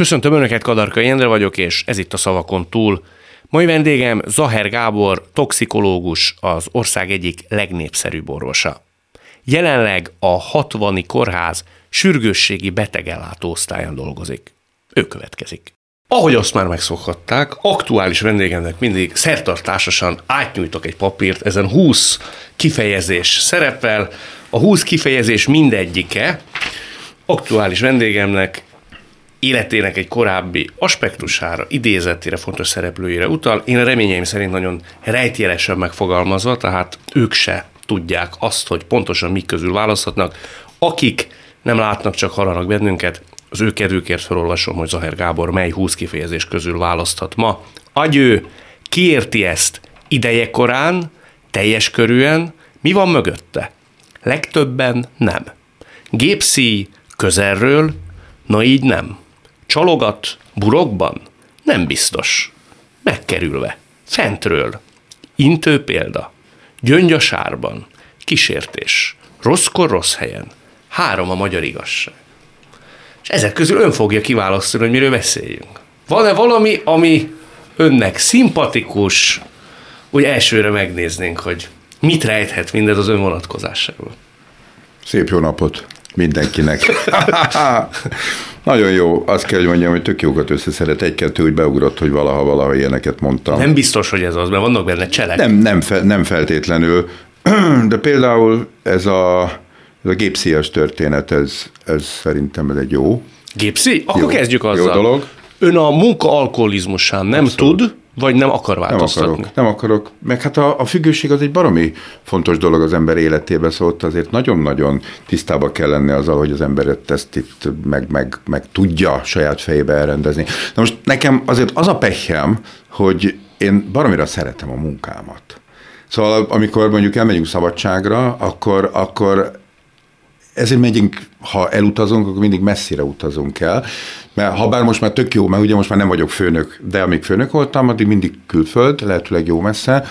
Köszöntöm Önöket, Kadarka Jendre vagyok, és ez itt a Szavakon túl. Mai vendégem Zaher Gábor, toxikológus, az ország egyik legnépszerűbb orvosa. Jelenleg a 60 kórház sürgősségi betegellátó osztályán dolgozik. Ő következik. Ahogy azt már megszokhatták, aktuális vendégemnek mindig szertartásosan átnyújtok egy papírt, ezen 20 kifejezés szerepel, a 20 kifejezés mindegyike aktuális vendégemnek életének egy korábbi aspektusára, idézetére, fontos szereplőire utal. Én a reményeim szerint nagyon rejtjelesen megfogalmazva, tehát ők se tudják azt, hogy pontosan mik közül választhatnak. Akik nem látnak, csak hallanak bennünket, az ő kedvükért felolvasom, hogy Zaher Gábor mely 20 kifejezés közül választhat ma. Agyő, kiérti ezt ideje korán, teljes körűen, mi van mögötte? Legtöbben nem. Gépszíj, közelről, na így nem. Csalogat, burokban? Nem biztos. Megkerülve. Fentről. Intő példa. Gyöngy a sárban. Kísértés. Rosszkor rossz helyen. Három a magyar igazság. És ezek közül ön fogja kiválasztani, hogy miről beszéljünk. Van-e valami, ami önnek szimpatikus, úgy elsőre megnéznénk, hogy mit rejthet mindez az ön vonatkozásából? Szép jó napot mindenkinek. Nagyon jó, azt kell, hogy mondjam, hogy tök jókat összeszedett. Egy-kettő úgy beugrott, hogy valaha, valaha ilyeneket mondtam. Nem biztos, hogy ez az, mert vannak benne cselek. Nem, nem, fe, nem feltétlenül, de például ez a, ez a gépszíjas történet, ez, ez szerintem ez egy jó. Gépszi? Akkor jó, kezdjük azzal. Jó dolog. Ön a munka alkoholizmusán nem Abszolút. tud, vagy nem akar változtatni? Nem akarok, nem akarok. Meg hát a, a függőség az egy baromi fontos dolog az ember életében, szóval ott azért nagyon-nagyon tisztába kell lenni azzal, hogy az ember ezt itt meg, meg, meg tudja saját fejébe elrendezni. Na most nekem azért az a pehjem, hogy én baromira szeretem a munkámat. Szóval amikor mondjuk elmegyünk szabadságra, akkor, akkor ezért megyünk, ha elutazunk, akkor mindig messzire utazunk el, mert ha bár most már tök jó, mert ugye most már nem vagyok főnök, de amíg főnök voltam, addig mindig külföld, lehetőleg jó messze,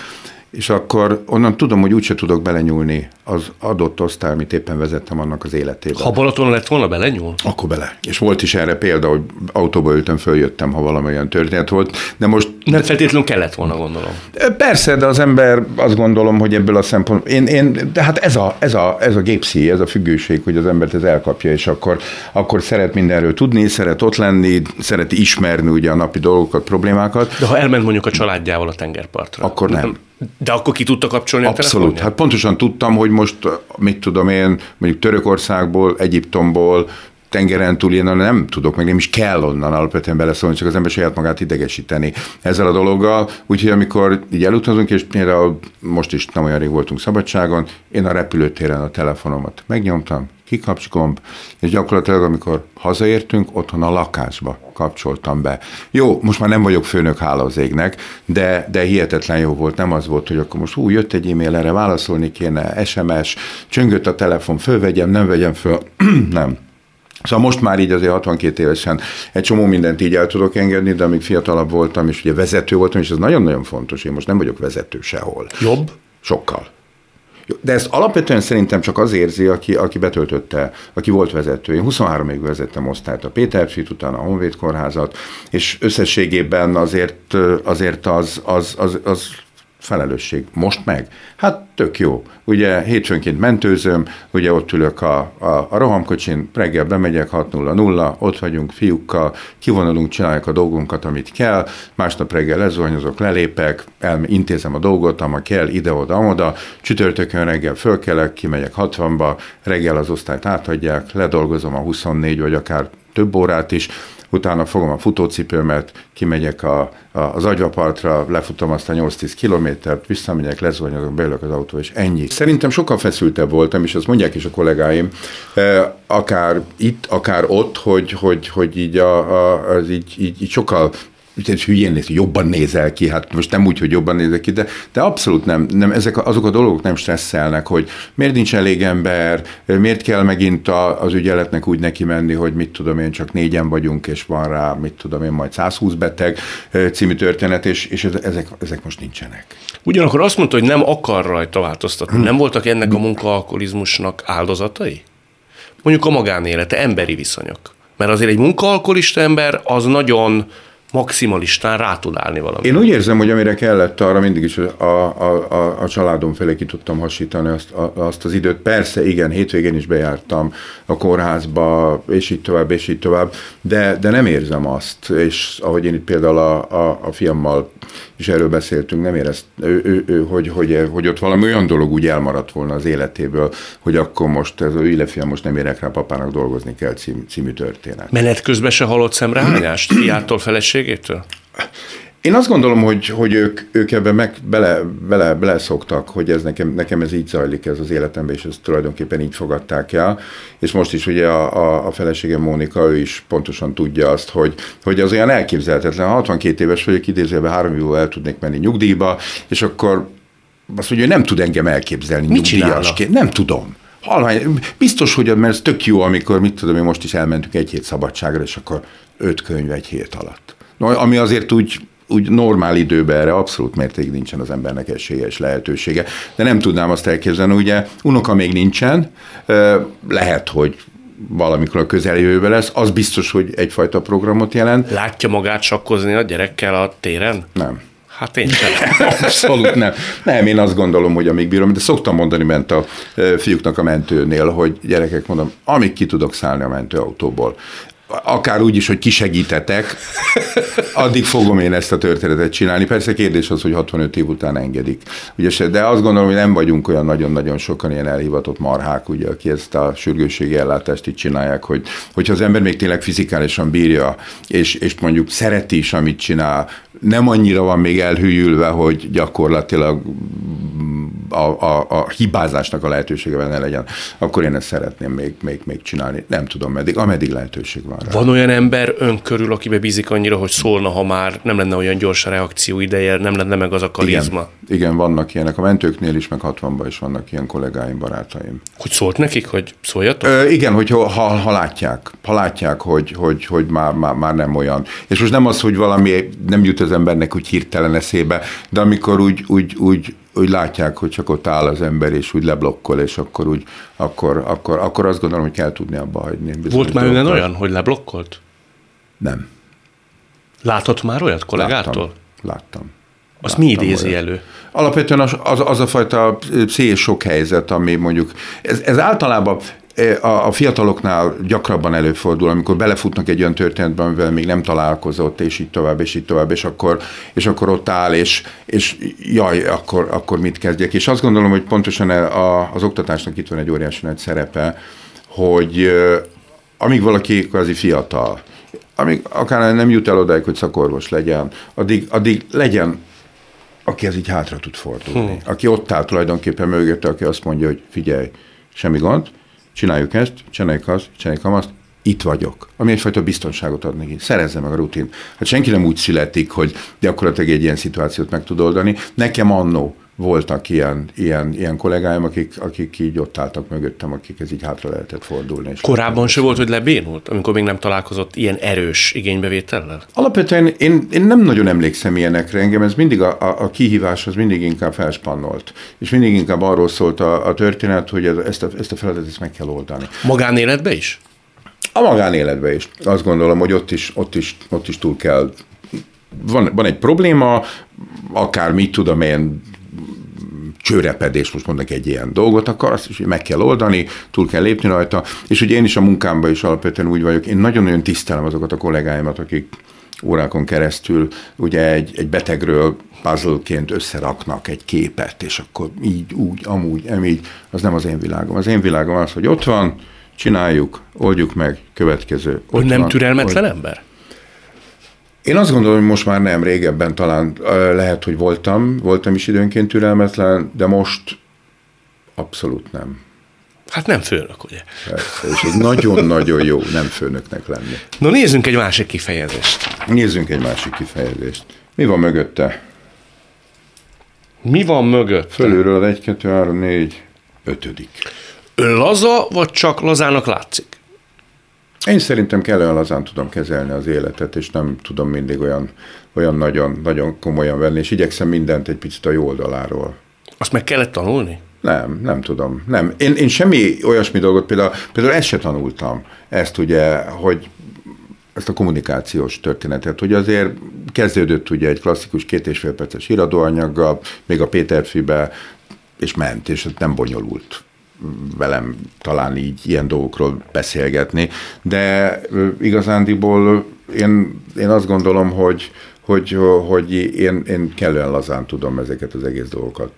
és akkor onnan tudom, hogy úgyse tudok belenyúlni az adott osztály, amit éppen vezettem annak az életébe. Ha Balaton lett volna, belenyúl? Akkor bele. És volt is erre példa, hogy autóba ültem, följöttem, ha valamilyen történet volt. De most... Nem feltétlenül kellett volna, gondolom. Persze, de az ember azt gondolom, hogy ebből a szempont... Én, én, de hát ez a, ez a, ez a gépszí, ez a függőség, hogy az embert ez elkapja, és akkor, akkor szeret mindenről tudni, szeret ott lenni, szereti ismerni ugye a napi dolgokat, problémákat. De ha elment mondjuk a családjával a tengerpartra. Akkor nem. De akkor ki tudta kapcsolni Abszolút. a Hát pontosan tudtam, hogy most, mit tudom én, mondjuk Törökországból, Egyiptomból, tengeren túl én nem tudok, meg nem is kell onnan alapvetően beleszólni, csak az ember saját magát idegesíteni ezzel a dologgal. Úgyhogy amikor így elutazunk, és például most is nem olyan rég voltunk szabadságon, én a repülőtéren a telefonomat megnyomtam, kikapcsolom, és gyakorlatilag amikor hazaértünk, otthon a lakásba kapcsoltam be. Jó, most már nem vagyok főnök, hála az égnek, de, de hihetetlen jó volt, nem az volt, hogy akkor most hú, jött egy e-mail, erre válaszolni kéne, SMS, csöngött a telefon, fölvegyem, nem vegyem föl, nem. Szóval most már így azért 62 évesen egy csomó mindent így el tudok engedni, de amíg fiatalabb voltam, és ugye vezető voltam, és ez nagyon-nagyon fontos, én most nem vagyok vezető sehol. Jobb? Sokkal. De ezt alapvetően szerintem csak az érzi, aki, aki betöltötte, aki volt vezető. Én 23 évig vezettem osztályt a Péterfit, utána a Honvéd kórházat, és összességében azért, azért az, az, az, az felelősség. Most meg? Hát tök jó. Ugye hétfőnként mentőzöm, ugye ott ülök a, a, a rohamkocsin, reggel bemegyek 6.00, ott vagyunk fiúkkal, kivonulunk, csináljuk a dolgunkat, amit kell, másnap reggel lezuhanyozok, lelépek, el, intézem a dolgot, ama kell, ide-oda, oda, csütörtökön reggel fölkelek, kimegyek 60-ba, reggel az osztályt átadják, ledolgozom a 24 vagy akár több órát is, utána fogom a futócipőmet, kimegyek a, a, az agyvapartra, lefutom azt a 8-10 kilométert, visszamegyek, lezuhanyozok, beülök az autó, és ennyi. Szerintem sokkal feszültebb voltam, és azt mondják is a kollégáim, eh, akár itt, akár ott, hogy, hogy, hogy így, a, a, az így, így, így sokkal ez hülyén néz, jobban nézel ki, hát most nem úgy, hogy jobban nézek ki, de, de abszolút nem, nem ezek azok a dolgok nem stresszelnek, hogy miért nincs elég ember, miért kell megint a, az ügyeletnek úgy neki menni, hogy mit tudom én, csak négyen vagyunk, és van rá, mit tudom én, majd 120 beteg című történet, és, és ezek, ezek most nincsenek. Ugyanakkor azt mondta, hogy nem akar rajta változtatni. Hmm. Nem voltak ennek a munkaalkoholizmusnak áldozatai? Mondjuk a magánélete, emberi viszonyok Mert azért egy munkaalkolista ember az nagyon maximalistán rá tud állni valami. Én úgy érzem, hogy amire kellett, arra mindig is a, a, a, a családom felé ki tudtam hasítani azt, a, azt az időt. Persze, igen, hétvégén is bejártam a kórházba, és így tovább, és így tovább, de, de nem érzem azt, és ahogy én itt például a, a, a fiammal is erről beszéltünk, nem érezt, ő, ő, ő, hogy, hogy, hogy ott valami olyan dolog úgy elmaradt volna az életéből, hogy akkor most ez a fiam most nem érek rá papának dolgozni kell cím, című történet. Menet közben se hallott szemrehányást fiától, feleségétől? Én azt gondolom, hogy, hogy ők, ők ebben meg bele, bele, bele szoktak, hogy ez nekem, nekem ez így zajlik ez az életemben, és ezt tulajdonképpen így fogadták el. És most is ugye a, a, a feleségem Mónika, ő is pontosan tudja azt, hogy, hogy az olyan elképzelhetetlen. 62 éves vagyok, idézőben három évvel el tudnék menni nyugdíjba, és akkor azt mondja, hogy nem tud engem elképzelni Mit nyugdíjasként. Nem tudom. Halvány, biztos, hogy mert ez tök jó, amikor, mit tudom, mi most is elmentünk egy hét szabadságra, és akkor öt könyv egy hét alatt. No, ami azért úgy úgy normál időben erre abszolút mérték nincsen az embernek esélye és lehetősége. De nem tudnám azt elképzelni, ugye unoka még nincsen, lehet, hogy valamikor a közeljövőben lesz, az biztos, hogy egyfajta programot jelent. Látja magát sakkozni a gyerekkel a téren? Nem. Hát én sem. Abszolút nem. Nem, én azt gondolom, hogy amíg bírom, de szoktam mondani ment a fiúknak a mentőnél, hogy gyerekek, mondom, amíg ki tudok szállni a mentőautóból, akár úgy is, hogy kisegítetek, addig fogom én ezt a történetet csinálni. Persze kérdés az, hogy 65 év után engedik. Ugye, de azt gondolom, hogy nem vagyunk olyan nagyon-nagyon sokan ilyen elhivatott marhák, ugye, aki ezt a sürgősségi ellátást így csinálják, hogy, hogyha az ember még tényleg fizikálisan bírja, és, és mondjuk szereti is, amit csinál, nem annyira van még elhűlve, hogy gyakorlatilag a, a, a hibázásnak a lehetősége benne legyen, akkor én ezt szeretném még, még, még csinálni. Nem tudom meddig, ameddig lehetőség van rá. Van olyan ember ön körül, akibe bízik annyira, hogy szólna, ha már nem lenne olyan gyors reakció ideje, nem lenne meg az a karizma? Igen, igen vannak ilyenek. A mentőknél is, meg 60-ban is vannak ilyen kollégáim, barátaim. Hogy szólt nekik, hogy szóljatok? Ö, igen, hogy ha, ha látják, ha látják, hogy, hogy, hogy már, már, már nem olyan. És most nem az, hogy valami nem jut az embernek úgy hirtelen eszébe, de amikor úgy, úgy, úgy úgy látják, hogy csak ott áll az ember, és úgy leblokkol, és akkor úgy, akkor, akkor, akkor azt gondolom, hogy kell tudni abba hagyni. Volt már önen olyan, hogy leblokkolt? Nem. Látott már olyat kollégától? Láttam. Láttam. Azt mi idézi olyat. elő? Alapvetően az, az, az a fajta szél sok helyzet, ami mondjuk, ez, ez általában a, a fiataloknál gyakrabban előfordul, amikor belefutnak egy olyan történetbe, amivel még nem találkozott, és így tovább, és így tovább, és akkor, és akkor ott áll, és, és jaj, akkor, akkor mit kezdjek. És azt gondolom, hogy pontosan a, az oktatásnak itt van egy óriási nagy szerepe, hogy amíg valaki kvázi fiatal, amíg akár nem jut el odáig, hogy szakorvos legyen, addig, addig legyen aki ez így hátra tud fordulni. Hmm. Aki ott áll tulajdonképpen mögötte, aki azt mondja, hogy figyelj, semmi gond, csináljuk ezt, csináljuk azt, csináljuk azt, itt vagyok, ami egyfajta biztonságot ad neki. Szerezze meg a rutin. Hát senki nem úgy születik, hogy gyakorlatilag egy ilyen szituációt meg tud oldani. Nekem annó voltak ilyen, ilyen, ilyen kollégáim, akik, akik így ott álltak mögöttem, akik ez így hátra lehetett fordulni. És Korábban se volt, hogy lebénult, amikor még nem találkozott ilyen erős igénybevétellel? Alapvetően én, én nem nagyon emlékszem ilyenekre, engem ez mindig a, a, a kihívás az mindig inkább felspannolt. És mindig inkább arról szólt a, a történet, hogy ezt a, ezt a feladatot ezt meg kell oldani. Magánéletbe is? A magánéletbe is. Azt gondolom, hogy ott is, ott is, ott is túl kell van, van egy probléma, akár mit tudom én, csőrepedés, most mondok egy ilyen dolgot, akkor azt is meg kell oldani, túl kell lépni rajta, és ugye én is a munkámban is alapvetően úgy vagyok, én nagyon-nagyon tisztelem azokat a kollégáimat, akik órákon keresztül ugye egy, egy betegről puzzleként összeraknak egy képet, és akkor így, úgy, amúgy, emígy, az nem az én világom. Az én világom az, hogy ott van, csináljuk, oldjuk meg, következő. Ön nem van, türelmetlen old... ember? Én azt gondolom, hogy most már nem, régebben talán lehet, hogy voltam, voltam is időnként türelmetlen, de most abszolút nem. Hát nem főnök, ugye? Persze, és egy nagyon-nagyon jó nem főnöknek lenni. No nézzünk egy másik kifejezést. Nézzünk egy másik kifejezést. Mi van mögötte? Mi van mögött? Fölülről 1, 2, 3, 4, 5. Ön laza, vagy csak lazának látszik? Én szerintem kellően lazán tudom kezelni az életet, és nem tudom mindig olyan, olyan nagyon, nagyon komolyan venni, és igyekszem mindent egy picit a jó oldaláról. Azt meg kellett tanulni? Nem, nem tudom. Nem. Én, én semmi olyasmi dolgot, például, például ezt se tanultam. Ezt ugye, hogy ezt a kommunikációs történetet, hogy azért kezdődött ugye egy klasszikus két és fél perces iradóanyaggal, még a Péterfibe, és ment, és nem bonyolult velem talán így ilyen dolgokról beszélgetni, de igazándiból én, én azt gondolom, hogy, hogy, hogy én, én kellően lazán tudom ezeket az egész dolgokat,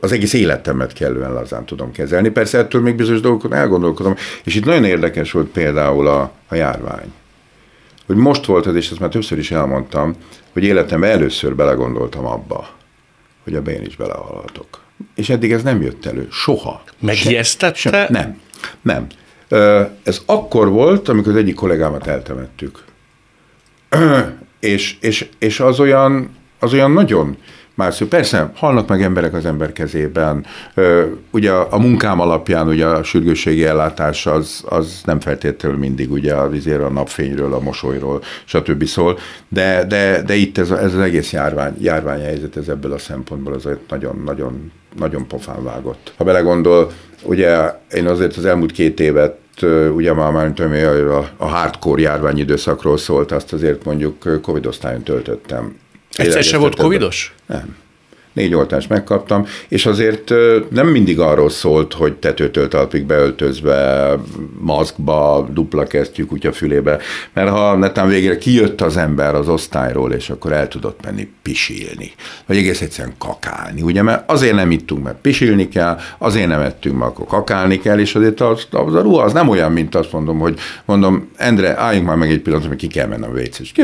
az egész életemet kellően lazán tudom kezelni. Persze ettől még bizonyos dolgokon elgondolkodom, és itt nagyon érdekes volt például a, a járvány. Hogy most volt ez, és ezt már többször is elmondtam, hogy életemben először belegondoltam abba, hogy a én is belehalhatok. És eddig ez nem jött elő. Soha. Megijesztette? Se, se, nem. Nem. Ez akkor volt, amikor az egyik kollégámat eltemettük. És, és, és az, olyan, az olyan nagyon más. Persze, halnak meg emberek az ember kezében. Ugye a munkám alapján ugye a sürgősségi ellátás az, az nem feltétlenül mindig ugye a vizéről, a napfényről, a mosolyról, stb. szól, de, de, de itt ez, ez az egész járvány, járványhelyzet, ez ebből a szempontból azért nagyon-nagyon nagyon pofán vágott. Ha belegondol, ugye én azért az elmúlt két évet ugye már már a, a hardcore járvány időszakról szólt, azt azért mondjuk Covid osztályon töltöttem. Egyszer se volt covidos? Nem négy oltást megkaptam, és azért nem mindig arról szólt, hogy tetőtől talpig beöltözve, maszkba, dupla kesztyű kutya fülébe, mert ha netán végére kijött az ember az osztályról, és akkor el tudott menni pisilni, vagy egész egyszerűen kakálni, ugye, mert azért nem ittunk, mert pisilni kell, azért nem ettünk, mert akkor kakálni kell, és azért az, az a ruha az nem olyan, mint azt mondom, hogy mondom, Endre, álljunk már meg egy pillanat, hogy ki kell mennem a vécés. Ki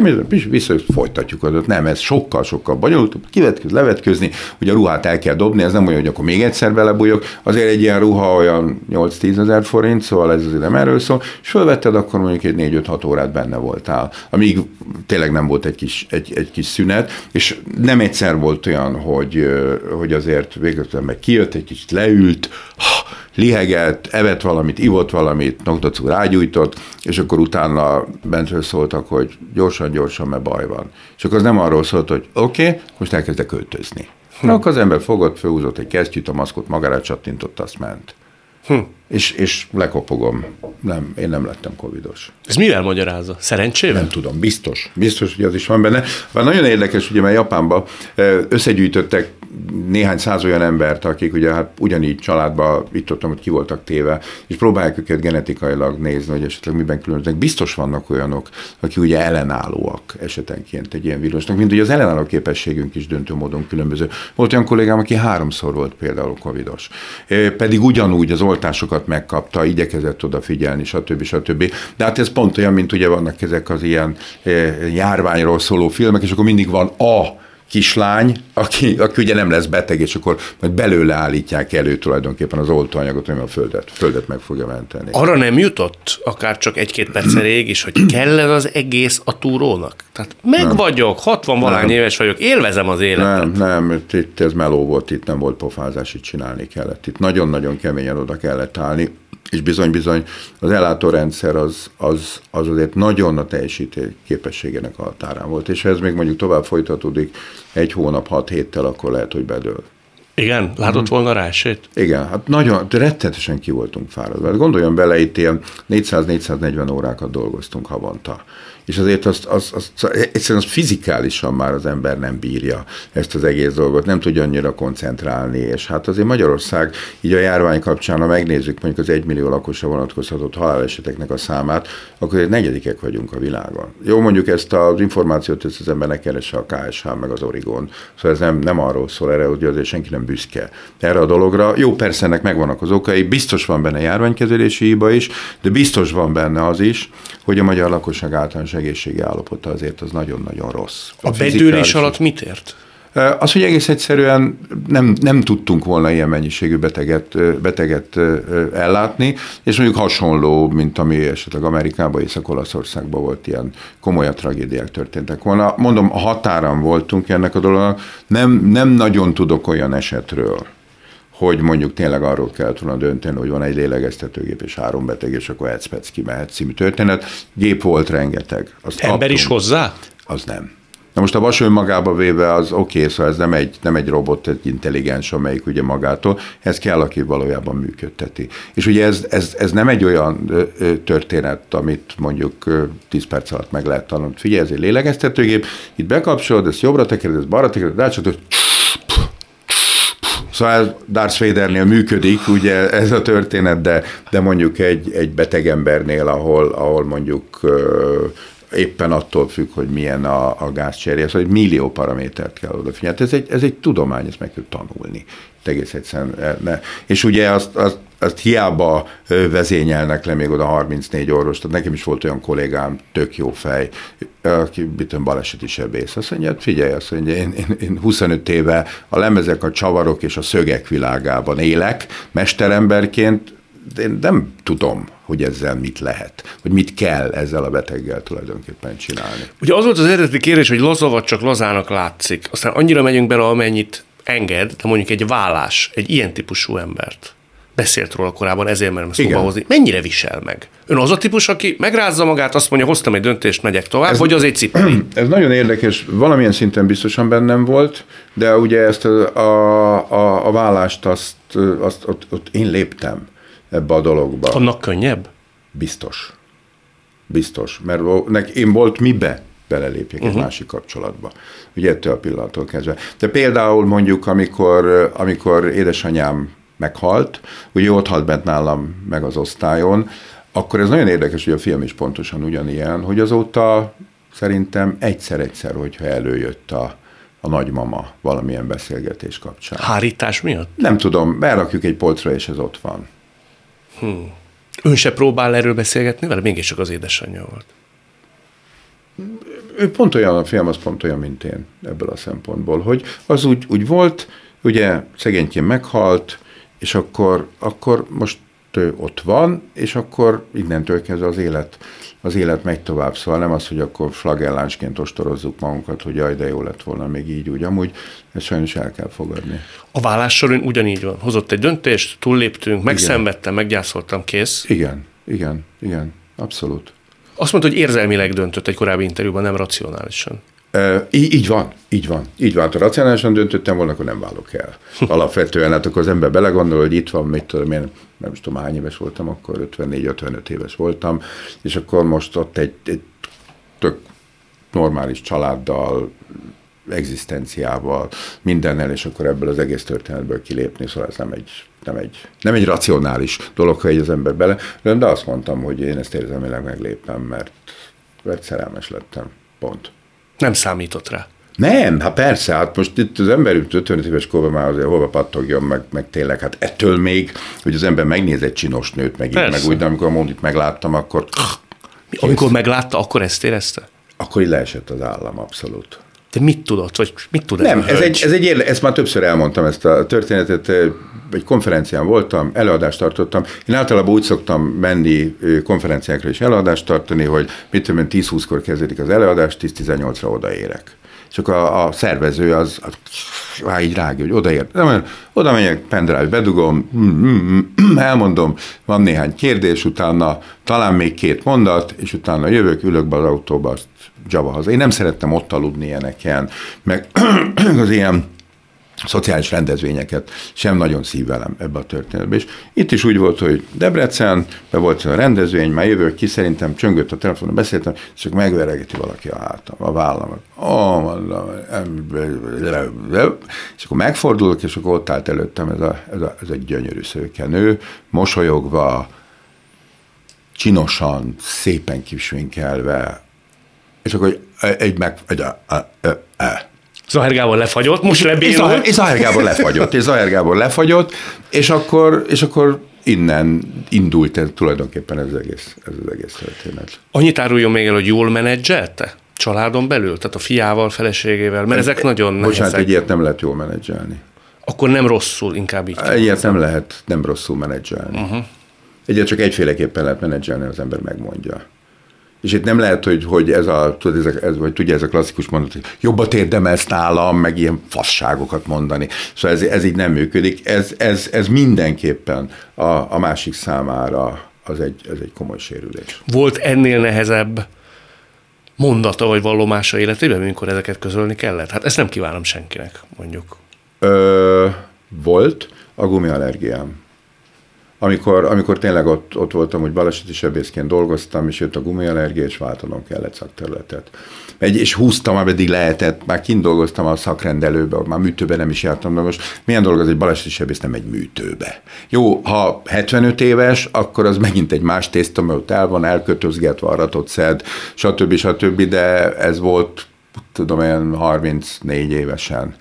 vissza, folytatjuk az Nem, ez sokkal-sokkal bonyolultabb, kivetközni, levetközni, hogy a ruhát el kell dobni, ez nem olyan, hogy akkor még egyszer belebújok, azért egy ilyen ruha olyan 8-10 ezer forint, szóval ez azért nem erről szól, és fölvetted, akkor mondjuk egy 4-5-6 órát benne voltál, amíg tényleg nem volt egy kis, egy, egy kis szünet, és nem egyszer volt olyan, hogy, hogy azért végül meg kijött, egy kicsit leült, lihegett, evett valamit, ivott valamit, nokdacú rágyújtott, és akkor utána bentről szóltak, hogy gyorsan, gyorsan, mert baj van. És akkor az nem arról szólt, hogy oké, okay, most elkezdek költözni. Hm. Akkor az ember fogott, fölhúzott egy kesztyűt, a maszkot magára csattintott, azt ment. Hm. És, és lekopogom. Nem, én nem lettem covidos. Ez mivel magyarázza? Szerencsével? Nem tudom, biztos. Biztos, hogy az is van benne. Van nagyon érdekes, ugye, mert Japánban összegyűjtöttek néhány száz olyan embert, akik ugye hát ugyanígy családba itt ott, hogy ki voltak téve, és próbálják őket genetikailag nézni, hogy esetleg miben különböznek. Biztos vannak olyanok, akik ugye ellenállóak esetenként egy ilyen vírusnak, mint hogy az ellenálló képességünk is döntő módon különböző. Volt olyan kollégám, aki háromszor volt például covidos. Pedig ugyanúgy az oltásokat megkapta, igyekezett odafigyelni, stb. stb. De hát ez pont olyan, mint ugye vannak ezek az ilyen járványról szóló filmek, és akkor mindig van a kislány, aki, aki ugye nem lesz beteg, és akkor majd belőle állítják elő tulajdonképpen az oltóanyagot, ami a földet, földet meg fogja menteni. Arra nem jutott, akár csak egy-két perc elég is, hogy kell ez az egész a túrónak? Tehát meg nem. vagyok, 60 valány éves vagyok, élvezem az életet. Nem, nem, itt ez meló volt, itt nem volt pofázás, itt csinálni kellett. Itt nagyon-nagyon keményen oda kellett állni és bizony-bizony az ellátórendszer az, az, az azért nagyon a teljesítő képességének a határán volt, és ha ez még mondjuk tovább folytatódik egy hónap, hat héttel, akkor lehet, hogy bedől. Igen, látott hmm. volna rá esélyt? Igen, hát nagyon, rettetesen ki voltunk fáradva. Hát gondoljon bele, itt ilyen 400-440 órákat dolgoztunk havonta és azért azt, azt, azt, egyszerűen az fizikálisan már az ember nem bírja ezt az egész dolgot, nem tudja annyira koncentrálni, és hát azért Magyarország így a járvány kapcsán, ha megnézzük mondjuk az egymillió lakosra vonatkozhatott haláleseteknek a számát, akkor egy negyedikek vagyunk a világon. Jó, mondjuk ezt az információt ezt az ember ne keresse a KSH meg az Origon, szóval ez nem, nem arról szól erre, hogy azért senki nem büszke erre a dologra. Jó, persze ennek megvannak az okai, biztos van benne járványkezelési hiba is, de biztos van benne az is, hogy a magyar lakosság általános egészségi állapota azért az nagyon-nagyon rossz. A, a bedőlés alatt mit ért? Az, hogy egész egyszerűen nem, nem tudtunk volna ilyen mennyiségű beteget, beteget ellátni, és mondjuk hasonló, mint ami esetleg Amerikában, Észak-Olaszországban volt, ilyen komolyabb tragédiák történtek volna. Mondom, a határon voltunk ennek a dolognak, nem, nem nagyon tudok olyan esetről, hogy mondjuk tényleg arról kell volna dönteni, hogy van egy lélegeztetőgép és három beteg, és akkor egy kimehet című történet. Gép volt rengeteg. Azt Ember kaptunk. is hozzá? Az nem. Na most a vas önmagába véve az oké, okay, szóval ez nem egy, nem egy robot, egy intelligens, amelyik ugye magától, ez kell, aki valójában működteti. És ugye ez, ez, ez nem egy olyan történet, amit mondjuk 10 perc alatt meg lehet tanulni. Figyelj, ez egy lélegeztetőgép, itt bekapcsolod, ezt jobbra tekered, ezt balra tekered, rácsatod, Szóval Darth Vadernél működik ugye ez a történet, de, de mondjuk egy, egy beteg embernél, ahol, ahol mondjuk éppen attól függ, hogy milyen a, a gázcserje, szóval egy millió paramétert kell odafigyelni. Hát ez egy, ez egy tudomány, ezt meg kell tanulni. Egész egyszerűen. Eh, ne. És ugye azt, azt, azt hiába vezényelnek le még oda 34 orvos, tehát nekem is volt olyan kollégám, tök jó fej, aki bitön baleseti sebész. Azt mondja, hát figyelj, azt mondja, én, én, én 25 éve a lemezek, a csavarok és a szögek világában élek, mesteremberként, én nem tudom, hogy ezzel mit lehet, hogy mit kell ezzel a beteggel tulajdonképpen csinálni. Ugye az volt az eredeti kérdés, hogy laza vagy csak lazának látszik. Aztán annyira megyünk bele, amennyit enged, de mondjuk egy vállás, egy ilyen típusú embert beszélt róla korábban, ezért merem szóba hozni. Mennyire visel meg? Ön az a típus, aki megrázza magát, azt mondja, hoztam egy döntést, megyek tovább, ez, vagy az egy cipeli? Ez nagyon érdekes, valamilyen szinten biztosan bennem volt, de ugye ezt a, a, a, a vállást, azt, azt ott, ott én léptem ebbe a dologba. Annak könnyebb? Biztos. Biztos. Mert nek, én volt mibe belelépjek uh-huh. egy mhm. másik kapcsolatba. Ugye ettől a pillanattól kezdve. De például mondjuk, amikor, amikor édesanyám meghalt, ugye ott halt bent nálam meg az osztályon, akkor ez nagyon érdekes, hogy a film is pontosan ugyanilyen, hogy azóta szerintem egyszer-egyszer, hogyha előjött a, a nagymama valamilyen beszélgetés kapcsán. Hárítás miatt? Nem tudom, berakjuk egy polcra, és ez ott van. Hmm. Ön se próbál erről beszélgetni vele? Mégiscsak az édesanyja volt. Ő pont olyan, a film az pont olyan, mint én ebből a szempontból, hogy az úgy, úgy volt, ugye szegényként meghalt, és akkor, akkor most ott van, és akkor innentől kezdve az élet, az élet megy tovább. Szóval nem az, hogy akkor flagellánsként ostorozzuk magunkat, hogy jaj, de jó lett volna még így úgy. Amúgy ezt sajnos el kell fogadni. A vállás során ugyanígy van. Hozott egy döntést, túlléptünk, megszenvedtem, meggyászoltam, kész. Igen, igen, igen, abszolút. Azt mondta, hogy érzelmileg döntött egy korábbi interjúban, nem racionálisan. E, így, így van, így van. Így van. Ha racionálisan döntöttem volna, akkor nem válok el. Alapvetően, hát akkor az ember belegondol, hogy itt van, mit tudom én, nem is tudom hány éves voltam, akkor 54-55 éves voltam, és akkor most ott egy, egy tök normális családdal, egzisztenciával, mindennel, és akkor ebből az egész történetből kilépni, szóval ez nem egy, nem egy, nem egy racionális dolog, ha egy az ember bele, de azt mondtam, hogy én ezt érzelmileg meglépem, mert, mert szerelmes lettem. Pont. Nem számított rá. Nem, hát persze, hát most itt az ember 55 éves korban már azért hova pattogjon, meg, meg tényleg, hát ettől még, hogy az ember megnéz egy csinos nőt, meg, így, meg úgy, de amikor a Mondit megláttam, akkor... Amikor meglátta, akkor ezt érezte? Akkor így leesett az állam, abszolút. De mit tudott, vagy mit tud Nem, ez, egy, ez egy érle, ezt már többször elmondtam, ezt a történetet, egy konferencián voltam, előadást tartottam. Én általában úgy szoktam menni konferenciákra is előadást tartani, hogy mit tudom, 10-20-kor kezdődik az előadás, 10-18-ra odaérek csak a, a szervező az, az á, így rágja, hogy odaér. Oda megyek, pendrive bedugom, mm, mm, mm, elmondom, van néhány kérdés, utána talán még két mondat, és utána jövök, ülök be az autóba, azt Java haza. Én nem szerettem ott aludni ilyeneken, meg az ilyen szociális rendezvényeket sem nagyon szívelem ebbe a történetbe. És itt is úgy volt, hogy Debrecen, be volt a rendezvény, már jövök ki, szerintem csöngött a telefonon, beszéltem, csak megveregeti valaki a hátam, a vállamat. Oh, mondom, és akkor megfordulok, és akkor ott állt előttem ez a, ez a, ez a gyönyörű szőkenő, mosolyogva, csinosan, szépen kisvinkelve, és akkor egy meg, egy, a, a, a, a, Zahár Gábor lefagyott, most lebénult. És Zahár Gábor lefagyott, és Zahár Gábor lefagyott, és akkor, és akkor innen indult ez, tulajdonképpen ez az egész, ez az egész történet. Annyit áruljon még el, hogy jól menedzselte? Családon belül? Tehát a fiával, feleségével? Mert ezek nagyon nehezek. Bocsánat, egy ilyet nem lehet jól menedzselni. Akkor nem rosszul, inkább így. Egy ilyet nem lehet nem rosszul menedzselni. Uh-huh. Egyet csak egyféleképpen lehet menedzselni, az ember megmondja. És itt nem lehet, hogy, hogy ez a, tudod, ez, a, ez, vagy tudja, ez a klasszikus mondat, hogy jobbat érdemelsz nálam, meg ilyen fasságokat mondani. Szóval ez, ez így nem működik. Ez, ez, ez mindenképpen a, a másik számára az egy, ez egy komoly sérülés. Volt ennél nehezebb mondata vagy vallomása életében, amikor ezeket közölni kellett? Hát ezt nem kívánom senkinek, mondjuk. Ö, volt a gumiallergiám. Amikor, amikor tényleg ott, ott voltam, hogy baleseti sebészként dolgoztam, és jött a gumiallergia, és váltanom kellett szakterületet. Egy, és húztam, ameddig lehetett, már kint dolgoztam a szakrendelőbe, már műtőbe nem is jártam, de most milyen dolog az egy baleseti sebész nem egy műtőbe. Jó, ha 75 éves, akkor az megint egy más tészta, mert ott el van elkötözgetve, aratot szed, stb. stb. De ez volt tudom én 34 évesen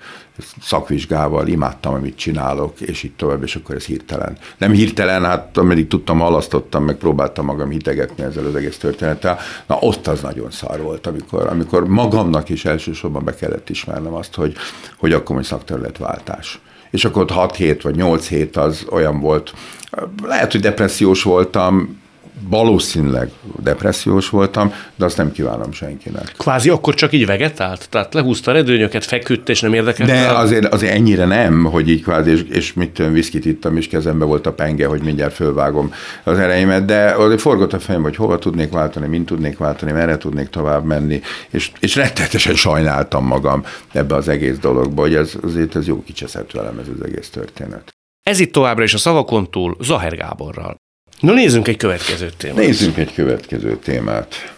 szakvizsgával imádtam, amit csinálok, és így tovább, és akkor ez hirtelen. Nem hirtelen, hát ameddig tudtam, halasztottam, meg próbáltam magam hitegetni ezzel az egész történettel. Na ott az nagyon szar volt, amikor, amikor magamnak is elsősorban be kellett ismernem azt, hogy, hogy akkor hogy szakterületváltás. És akkor ott 6 hét vagy 8 hét az olyan volt, lehet, hogy depressziós voltam, valószínűleg depressziós voltam, de azt nem kívánom senkinek. Kvázi akkor csak így vegetált? Tehát lehúzta a redőnyöket, feküdt, és nem érdekelt? De azért, azért ennyire nem, hogy így kvázi, és, és mit tudom, viszkit ittam, és kezembe volt a penge, hogy mindjárt fölvágom az ereimet, de azért forgott a fejem, hogy hova tudnék váltani, mint tudnék váltani, merre tudnék tovább menni, és, és rettetesen sajnáltam magam ebbe az egész dologba, hogy ez, azért ez jó kicseszett velem ez az egész történet. Ez itt továbbra is a szavakon túl Zaher Gáborral. Na nézzünk egy következő témát. Nézzünk egy következő témát.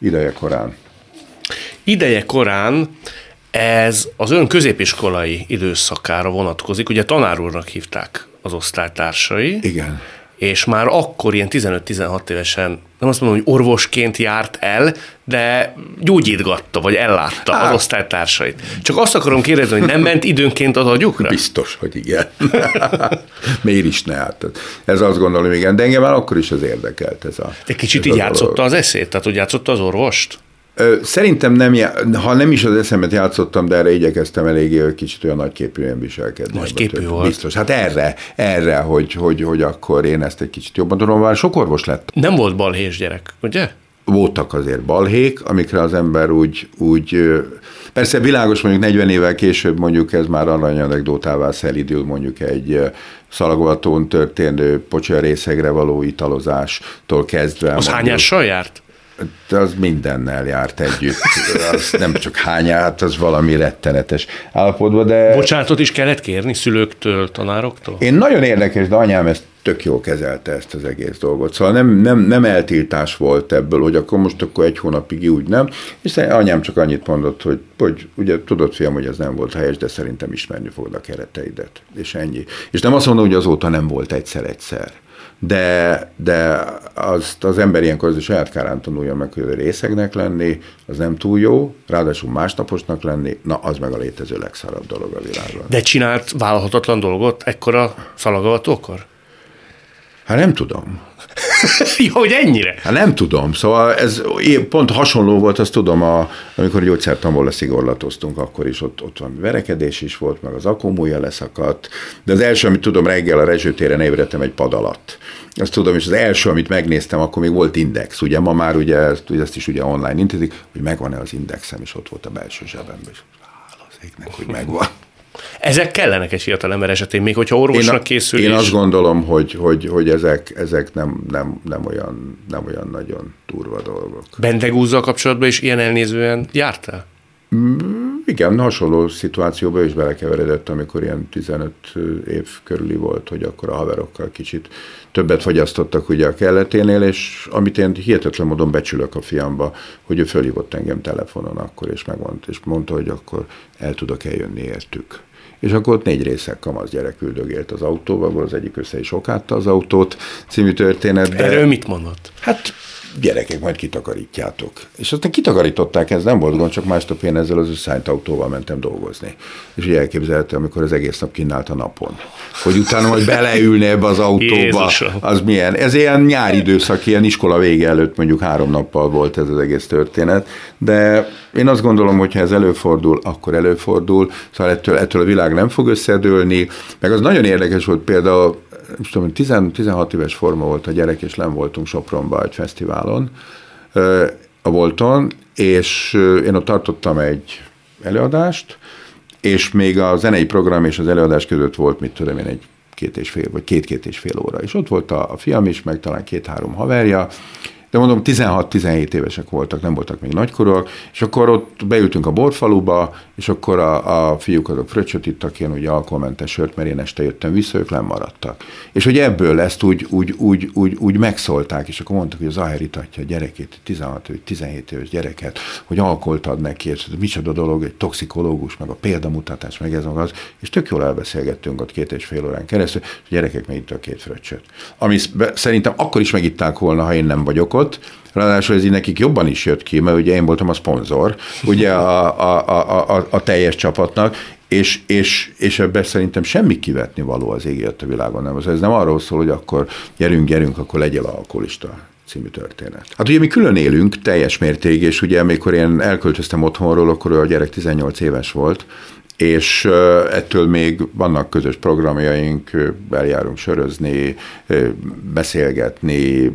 Ideje korán. Ideje korán ez az ön középiskolai időszakára vonatkozik. Ugye tanár úrnak hívták az osztálytársai. Igen és már akkor ilyen 15-16 évesen, nem azt mondom, hogy orvosként járt el, de gyógyítgatta, vagy ellátta hát. az osztálytársait. Csak azt akarom kérdezni, hogy nem ment időnként az agyukra? Biztos, hogy igen. Miért is ne? Hát ez azt gondolom, igen, de engem már akkor is az érdekelt ez a... De kicsit így játszotta az eszét? Tehát, hogy játszotta az orvost? Szerintem nem, ha nem is az eszemet játszottam, de erre igyekeztem eléggé kicsit olyan nagyképűen viselkedni. Nagyképű volt. Biztos. Hát erre, erre, hogy, hogy, hogy akkor én ezt egy kicsit jobban tudom, mert sok orvos lett. Nem volt balhés gyerek, ugye? Voltak azért balhék, amikre az ember úgy, úgy Persze világos, mondjuk 40 évvel később mondjuk ez már aranyanekdótává szelidül mondjuk egy szalagovatón történő pocsarészegre való italozástól kezdve. Az hányással járt? Az mindennel járt együtt. Az nem csak hányát, az valami rettenetes állapotban, de... Bocsánatot is kellett kérni szülőktől, tanároktól? Én nagyon érdekes, de anyám ezt tök jól kezelte ezt az egész dolgot. Szóval nem, nem, nem eltiltás volt ebből, hogy akkor most akkor egy hónapig úgy nem. És anyám csak annyit mondott, hogy, hogy ugye tudod, fiam, hogy ez nem volt helyes, de szerintem ismerni fogod a kereteidet. És ennyi. És nem azt mondom, hogy azóta nem volt egyszer-egyszer de, de azt az ember ilyenkor az a saját kárán tanulja meg, hogy részegnek lenni, az nem túl jó, ráadásul másnaposnak lenni, na az meg a létező legszarabb dolog a világban. De csinált vállalhatatlan dolgot ekkora szalagavatókor? Hát nem tudom. Jó, hogy ennyire? Hát nem tudom, szóval ez pont hasonló volt, azt tudom, a, amikor gyógyszertamból leszigorlatoztunk, akkor is ott, ott van verekedés is volt, meg az akumúja leszakadt, de az első, amit tudom, reggel a rezsőtéren ébredtem egy pad alatt. Azt tudom, és az első, amit megnéztem, akkor még volt index, ugye ma már ugye ezt, ezt is ugye online intézik, hogy megvan-e az indexem, és ott volt a belső zsebemben, és az égnek, hogy megvan. Ezek kellenek egy fiatal ember esetén, még hogyha orvosnak én, készül. Én is. azt gondolom, hogy, hogy, hogy ezek, ezek nem, nem, nem, olyan, nem olyan nagyon durva dolgok. Bendegúzzal kapcsolatban is ilyen elnézően jártál? Mm, igen, hasonló szituációba is belekeveredett, amikor ilyen 15 év körüli volt, hogy akkor a haverokkal kicsit többet fogyasztottak ugye a kelleténél, és amit én hihetetlen módon becsülök a fiamba, hogy ő fölhívott engem telefonon akkor, és megmondta, és mondta, hogy akkor el tudok eljönni értük. És akkor ott négy részek kamasz gyerek üldögélt az autóba, az egyik össze is okátta az autót című történet. De... Erről mit mondott? Hát gyerekek, majd kitakarítjátok. És aztán kitakarították, ez nem volt gond, csak másnap én ezzel az összeállt autóval mentem dolgozni. És ugye elképzelhető, amikor az egész nap kínált a napon. Hogy utána majd beleülni ebbe az autóba, Jézusom. az milyen. Ez ilyen nyári időszak, ilyen iskola vége előtt mondjuk három nappal volt ez az egész történet. De én azt gondolom, hogy ha ez előfordul, akkor előfordul. Szóval ettől, ettől a világ nem fog összedőlni. Meg az nagyon érdekes volt például nem tudom, 10, 16 éves forma volt a gyerek, és nem voltunk Sopronba egy fesztiválon a Volton, és én ott tartottam egy előadást, és még a zenei program és az előadás között volt, mit tudom én, egy két és fél, vagy két-két és fél óra. És ott volt a, a fiam is, meg talán két-három haverja, de mondom, 16-17 évesek voltak, nem voltak még nagykorúak, és akkor ott beültünk a borfaluba, és akkor a, a fiúk azok fröccsöt ittak, én ugye alkoholmentes sört, mert én este jöttem vissza, ők maradtak. És hogy ebből ezt úgy, úgy, úgy, úgy, úgy megszólták, és akkor mondtuk, hogy az itatja a gyerekét, 16 vagy 17 éves gyereket, hogy alkoholt ad neki, és micsoda dolog, egy toxikológus, meg a példamutatás, meg ez meg az, és tök jól elbeszélgettünk ott két és fél órán keresztül, és a gyerekek megittak két fröccsöt. Ami szerintem akkor is megitták volna, ha én nem vagyok ott, Ráadásul ez így nekik jobban is jött ki, mert ugye én voltam a szponzor, ugye a, a, a, a, a teljes csapatnak, és, és, és ebben szerintem semmi kivetni való az égért a világon nem. Ez nem arról szól, hogy akkor gyerünk, gyerünk, akkor legyél alkoholista című történet. Hát ugye mi külön élünk teljes mérték, és ugye amikor én elköltöztem otthonról, akkor a gyerek 18 éves volt, és ettől még vannak közös programjaink, eljárunk sörözni, beszélgetni,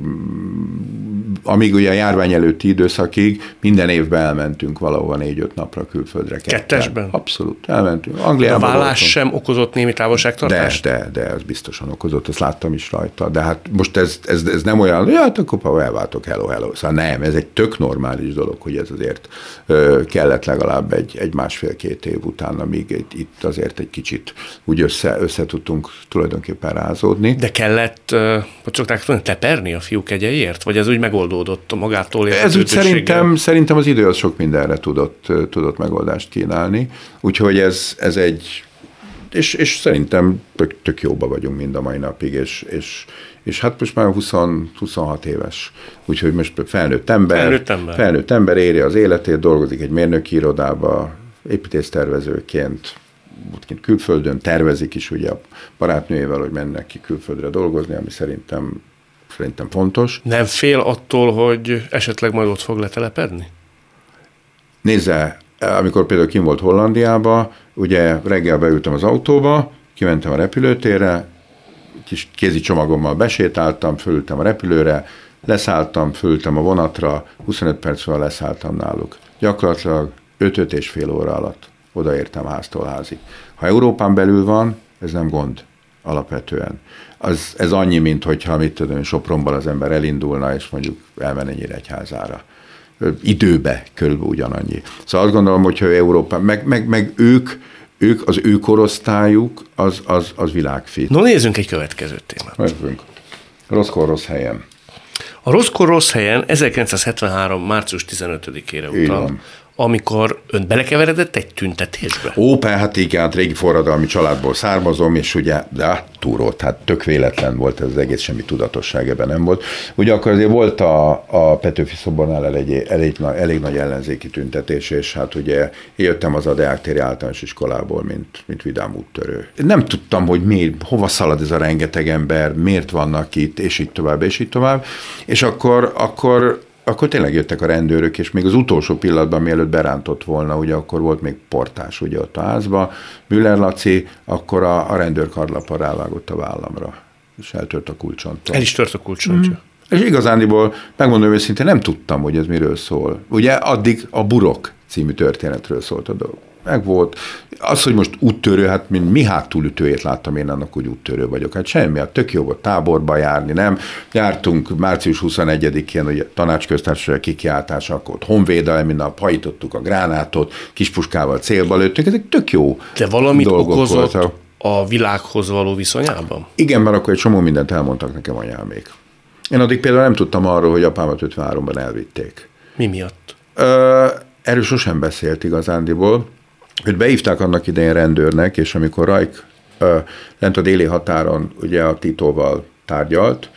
amíg ugye a járvány előtti időszakig minden évben elmentünk valahova négy-öt napra külföldre. Kettesben? Abszolút, elmentünk. Angliába a vállás sem okozott némi távolságtartást? De, de, de, ez biztosan okozott, ezt láttam is rajta. De hát most ez, ez, ez nem olyan, hogy hát akkor elváltok, hello, hello. Szóval nem, ez egy tök normális dolog, hogy ez azért kellett legalább egy, egy másfél-két év után, amíg itt azért egy kicsit úgy össze, össze tudtunk tulajdonképpen rázódni. De kellett, hogy szokták tudni, teperni a fiúk egyeiért? Vagy ez úgy megoldódott magától? Ez úgy szerintem, szerintem az idő az sok mindenre tudott, tudott megoldást kínálni. Úgyhogy ez, ez egy és, és szerintem tök, tök jóba vagyunk mind a mai napig, és, és, és hát most már 20, 26 éves, úgyhogy most felnőtt ember, felnőtt ember, felnőtt ember éri az életét, dolgozik egy mérnöki irodába, építésztervezőként, útként külföldön tervezik is ugye a barátnőjével, hogy mennek ki külföldre dolgozni, ami szerintem, szerintem fontos. Nem fél attól, hogy esetleg majd ott fog letelepedni? Nézze, amikor például kim volt Hollandiába, ugye reggel beültem az autóba, kimentem a repülőtérre, kis kézi csomagommal besétáltam, fölültem a repülőre, leszálltam, fölültem a vonatra, 25 perc múlva leszálltam náluk. Gyakorlatilag 5-5 és fél óra alatt odaértem háztól házig. Ha Európán belül van, ez nem gond alapvetően. Az, ez annyi, mint hogyha, mit tudom, Sopronban az ember elindulna, és mondjuk elmenne egyházára. Időbe körülbelül ugyanannyi. Szóval azt gondolom, hogyha Európán, meg, meg, meg ők, ők, az ő korosztályuk, az, az, az világfit. No, nézzünk egy következő témát. Nézzünk. Rosszkor rossz helyen. A rosszkor rossz helyen 1973. március 15-ére utal, amikor ön belekeveredett egy tüntetésbe? Ó, hát igen, hát régi forradalmi családból származom, és ugye, de túrót, hát tök véletlen volt ez az egész, semmi tudatosság ebben nem volt. Ugye akkor azért volt a, a Petőfi szobornál elég, elég, elég nagy ellenzéki tüntetés, és hát ugye jöttem az a Deák téri általános iskolából, mint, mint vidám úttörő. Nem tudtam, hogy mi, hova szalad ez a rengeteg ember, miért vannak itt, és így tovább, és így tovább. És akkor, akkor akkor tényleg jöttek a rendőrök, és még az utolsó pillanatban, mielőtt berántott volna, ugye akkor volt még portás ugye ott a házba, Müller Laci, akkor a, a rendőr karlapa rávágott a vállamra, és eltört a kulcsontól. El is tört a kulcsontja. Mm. És igazándiból, megmondom őszintén, nem tudtam, hogy ez miről szól. Ugye addig a Burok című történetről szólt a dolog meg volt. Az, hogy most úttörő, hát mint mi hátulütőjét láttam én annak, hogy úttörő vagyok. Hát semmi, hát tök jó volt táborba járni, nem? Jártunk március 21-én, hogy tanácsköztársaság kikiáltása, akkor ott honvédelmi nap, hajítottuk a gránátot, kispuskával célba lőttünk, ezek tök jó De valamit okozott voltak. a világhoz való viszonyában? Igen, mert akkor egy csomó mindent elmondtak nekem anyámék. Én addig például nem tudtam arról, hogy apámat 53-ban elvitték. Mi miatt? Ö, erről sosem beszélt igazándiból. Őt beívták annak idején rendőrnek, és amikor Rajk lent a déli határon ugye a Titóval tárgyalt,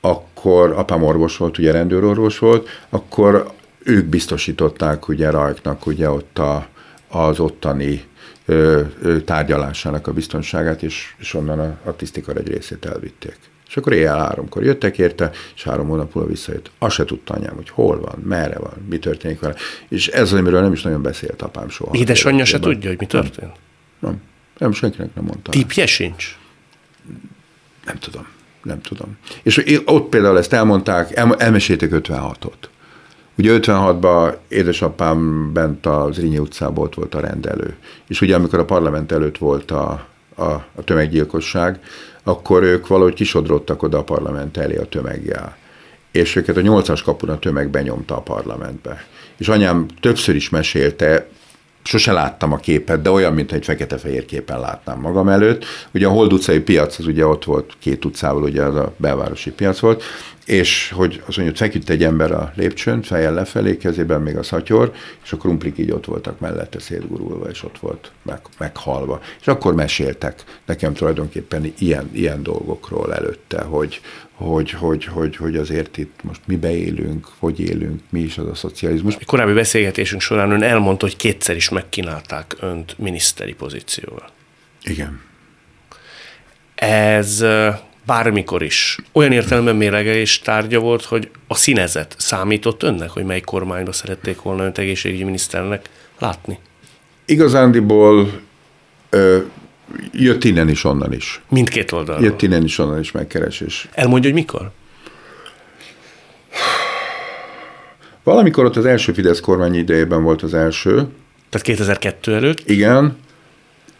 akkor apám orvos volt, ugye rendőrorvos volt, akkor ők biztosították ugye Rajknak ugye ott a, az ottani ö, ö, tárgyalásának a biztonságát, és, és onnan a, a tisztikar egy részét elvitték. És akkor éjjel háromkor jöttek érte, és három hónap múlva visszajött. Azt se tudta anyám, hogy hol van, merre van, mi történik vele. És ez az, amiről nem is nagyon beszélt apám soha. Édesanyja se tudja, hogy mi történt? Nem. nem. Nem, senkinek nem mondta. Tipje sincs? Nem tudom. Nem tudom. És ott például ezt elmondták, el, elmesélték 56-ot. Ugye 56-ban édesapám bent az Zrínyi utcában ott volt a rendelő. És ugye amikor a parlament előtt volt a, a, a tömeggyilkosság, akkor ők valahogy kisodrottak oda a parlament elé a tömeggel. és őket a nyolcas kapuna tömeg benyomta a parlamentbe. És anyám többször is mesélte, sose láttam a képet, de olyan, mintha egy fekete-fehér képen látnám magam előtt. Ugye a Hold utcai piac, az ugye ott volt két utcával, ugye az a belvárosi piac volt, és hogy azt hogy feküdt egy ember a lépcsőn, fejjel lefelé, kezében még a szatyor, és a krumplik így ott voltak mellette szétgurulva, és ott volt meg, meghalva. És akkor meséltek nekem tulajdonképpen ilyen, ilyen dolgokról előtte, hogy, hogy, hogy, hogy, hogy azért itt most mi beélünk, hogy élünk, mi is az a szocializmus. A korábbi beszélgetésünk során ön elmondta, hogy kétszer is megkínálták önt miniszteri pozícióval. Igen. Ez bármikor is olyan értelemben mérlegelés tárgya volt, hogy a színezet számított önnek, hogy mely kormányba szerették volna önt egészségügyi miniszternek látni? Igazándiból ö, jött innen is, onnan is. Mindkét oldalról. Jött innen is, onnan is megkeresés. Elmondja, hogy mikor? Valamikor ott az első Fidesz kormány idejében volt az első. Tehát 2002 előtt? Igen,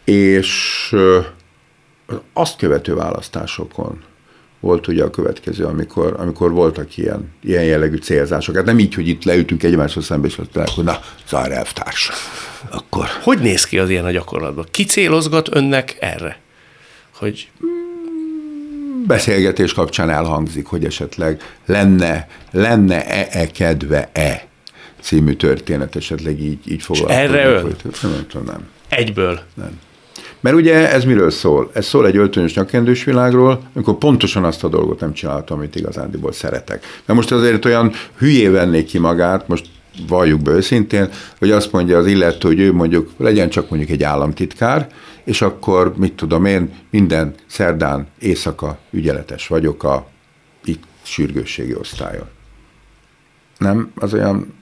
és azt követő választásokon volt ugye a következő, amikor, amikor voltak ilyen, ilyen jellegű célzások. Hát nem így, hogy itt leütünk egymáshoz szembe, és azt mondják, hogy na, Zár elvtárs. Akkor. Hogy néz ki az ilyen a gyakorlatban? Ki célozgat önnek erre? Hogy beszélgetés kapcsán elhangzik, hogy esetleg lenne, lenne-e -e kedve-e című történet esetleg így, így foglalkozni. erre ön? Nem, nem, nem. Egyből? Nem. Mert ugye ez miről szól? Ez szól egy öltönyös nyakkendős világról, amikor pontosan azt a dolgot nem csináltam, amit igazándiból szeretek. De most azért olyan hülyé vennék ki magát, most valljuk be őszintén, hogy azt mondja az illető, hogy ő mondjuk legyen csak mondjuk egy államtitkár, és akkor mit tudom én, minden szerdán éjszaka ügyeletes vagyok a itt sürgősségi osztályon. Nem? Az olyan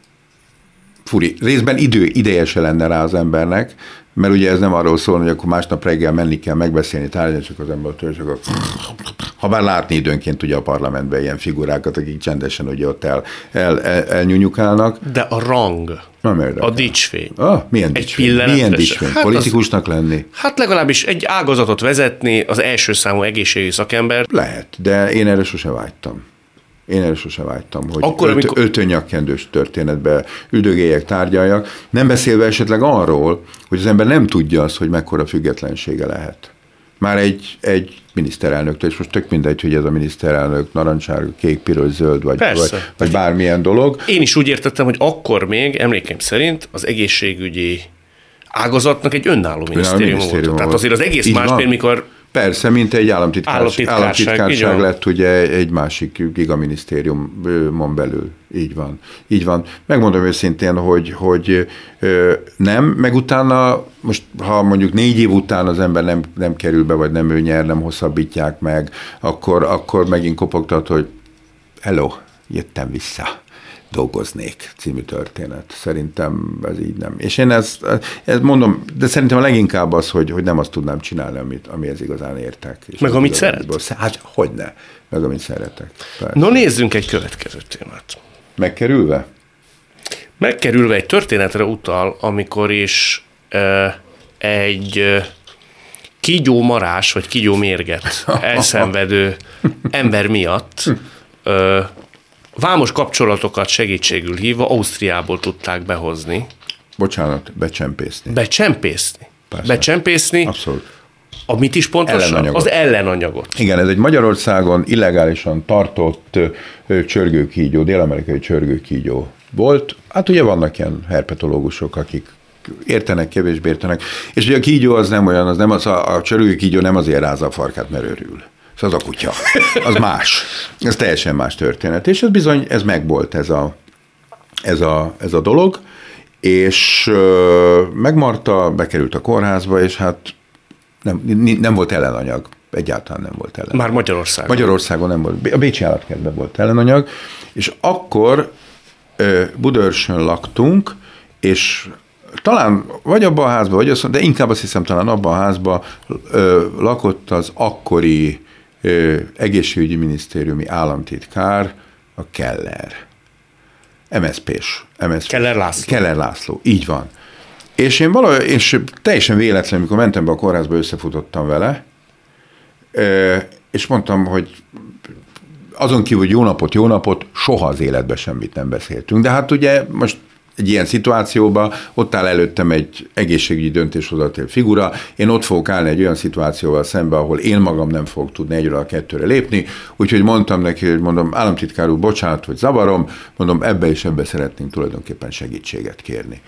furi. Részben idő, ideje se lenne rá az embernek, mert ugye ez nem arról szól, hogy akkor másnap reggel menni kell megbeszélni, tárgyalni, csak az ember csak akkor... Ha bár látni időnként ugye a parlamentben ilyen figurákat, akik csendesen ugye ott el, el, el, elnyúnyukálnak. De a rang, Nem a dicsfény. Ah, milyen Egy dicsfény? Milyen se. dicsfény? Hát Politikusnak lenni? Hát legalábbis egy ágazatot vezetni, az első számú egészségügyi szakember. Lehet, de én erre sose vágytam. Én erre sose vágytam, hogy Akkor, ölt, amikor- öltönyakkendős történetbe üldögéljek, tárgyaljak, nem beszélve esetleg arról, hogy az ember nem tudja azt, hogy mekkora függetlensége lehet. Már egy, egy miniszterelnöktől, és most tök mindegy, hogy ez a miniszterelnök narancssárga, kék, piros, zöld, vagy, Persze. vagy, vagy bármilyen dolog. Én is úgy értettem, hogy akkor még, emlékeim szerint, az egészségügyi ágazatnak egy önálló minisztérium, minisztérium volt. Tehát volt. azért az egész Így más, mikor Persze, mint egy államtitkárság, Államtitkárság, államtitkárság lett ugye egy másik gigaminisztériumon belül. Így van. Így van. Megmondom őszintén, hogy, hogy nem, meg utána, most ha mondjuk négy év után az ember nem, nem kerül be, vagy nem ő nyer, nem hosszabbítják meg, akkor, akkor megint kopogtat, hogy hello, jöttem vissza dolgoznék című történet. Szerintem ez így nem. És én ezt, ezt mondom, de szerintem a leginkább az, hogy, hogy nem azt tudnám csinálni, amit, amihez igazán értek. És Meg amit igazából- Hát, hogy ne. Meg amit szeretek. Persze. No nézzünk egy következő témát. Megkerülve? Megkerülve egy történetre utal, amikor is ö, egy ö, kígyó marás, vagy kígyó mérget elszenvedő ember miatt ö, vámos kapcsolatokat segítségül hívva Ausztriából tudták behozni, Bocsánat, becsempészni. becsempészni. Persze. Becsempészni, Abszolút. a mit is pontosan? Ellenanyagot. Az ellenanyagot. Igen, ez egy Magyarországon illegálisan tartott csörgőkígyó, dél-amerikai csörgőkígyó volt. Hát ugye vannak ilyen herpetológusok, akik értenek, kevésbé értenek. És ugye a kígyó az nem olyan, az nem az, a, a csörgőkígyó nem azért rázza a farkát, mert örül. Ez az a kutya. Az más. Ez teljesen más történet. És ez bizony, ez megvolt ez a, ez a, ez a dolog, és megmarta, bekerült a kórházba, és hát nem, nem volt ellenanyag. Egyáltalán nem volt ellenanyag. Már Magyarországon. Magyarországon nem volt. A Bécsi állatkertben volt ellenanyag, és akkor Budörsön laktunk, és talán vagy abban a házban, vagy azt, de inkább azt hiszem talán abban a házban ö, lakott az akkori egészségügyi minisztériumi államtitkár, a Keller. MSZP-s. MSZP-s. Keller László. Keller László, így van. És én valahogy, és teljesen véletlenül, amikor mentem be a kórházba, összefutottam vele, és mondtam, hogy azon kívül, hogy jó napot, jó napot, soha az életben semmit nem beszéltünk. De hát ugye most egy ilyen szituációban ott áll előttem egy egészségügyi döntéshozatél figura, én ott fogok állni egy olyan szituációval szembe, ahol én magam nem fogok tudni egyről a kettőre lépni, úgyhogy mondtam neki, hogy mondom, államtitkár úr, bocsánat, hogy zavarom, mondom, ebbe és ebbe szeretnénk tulajdonképpen segítséget kérni.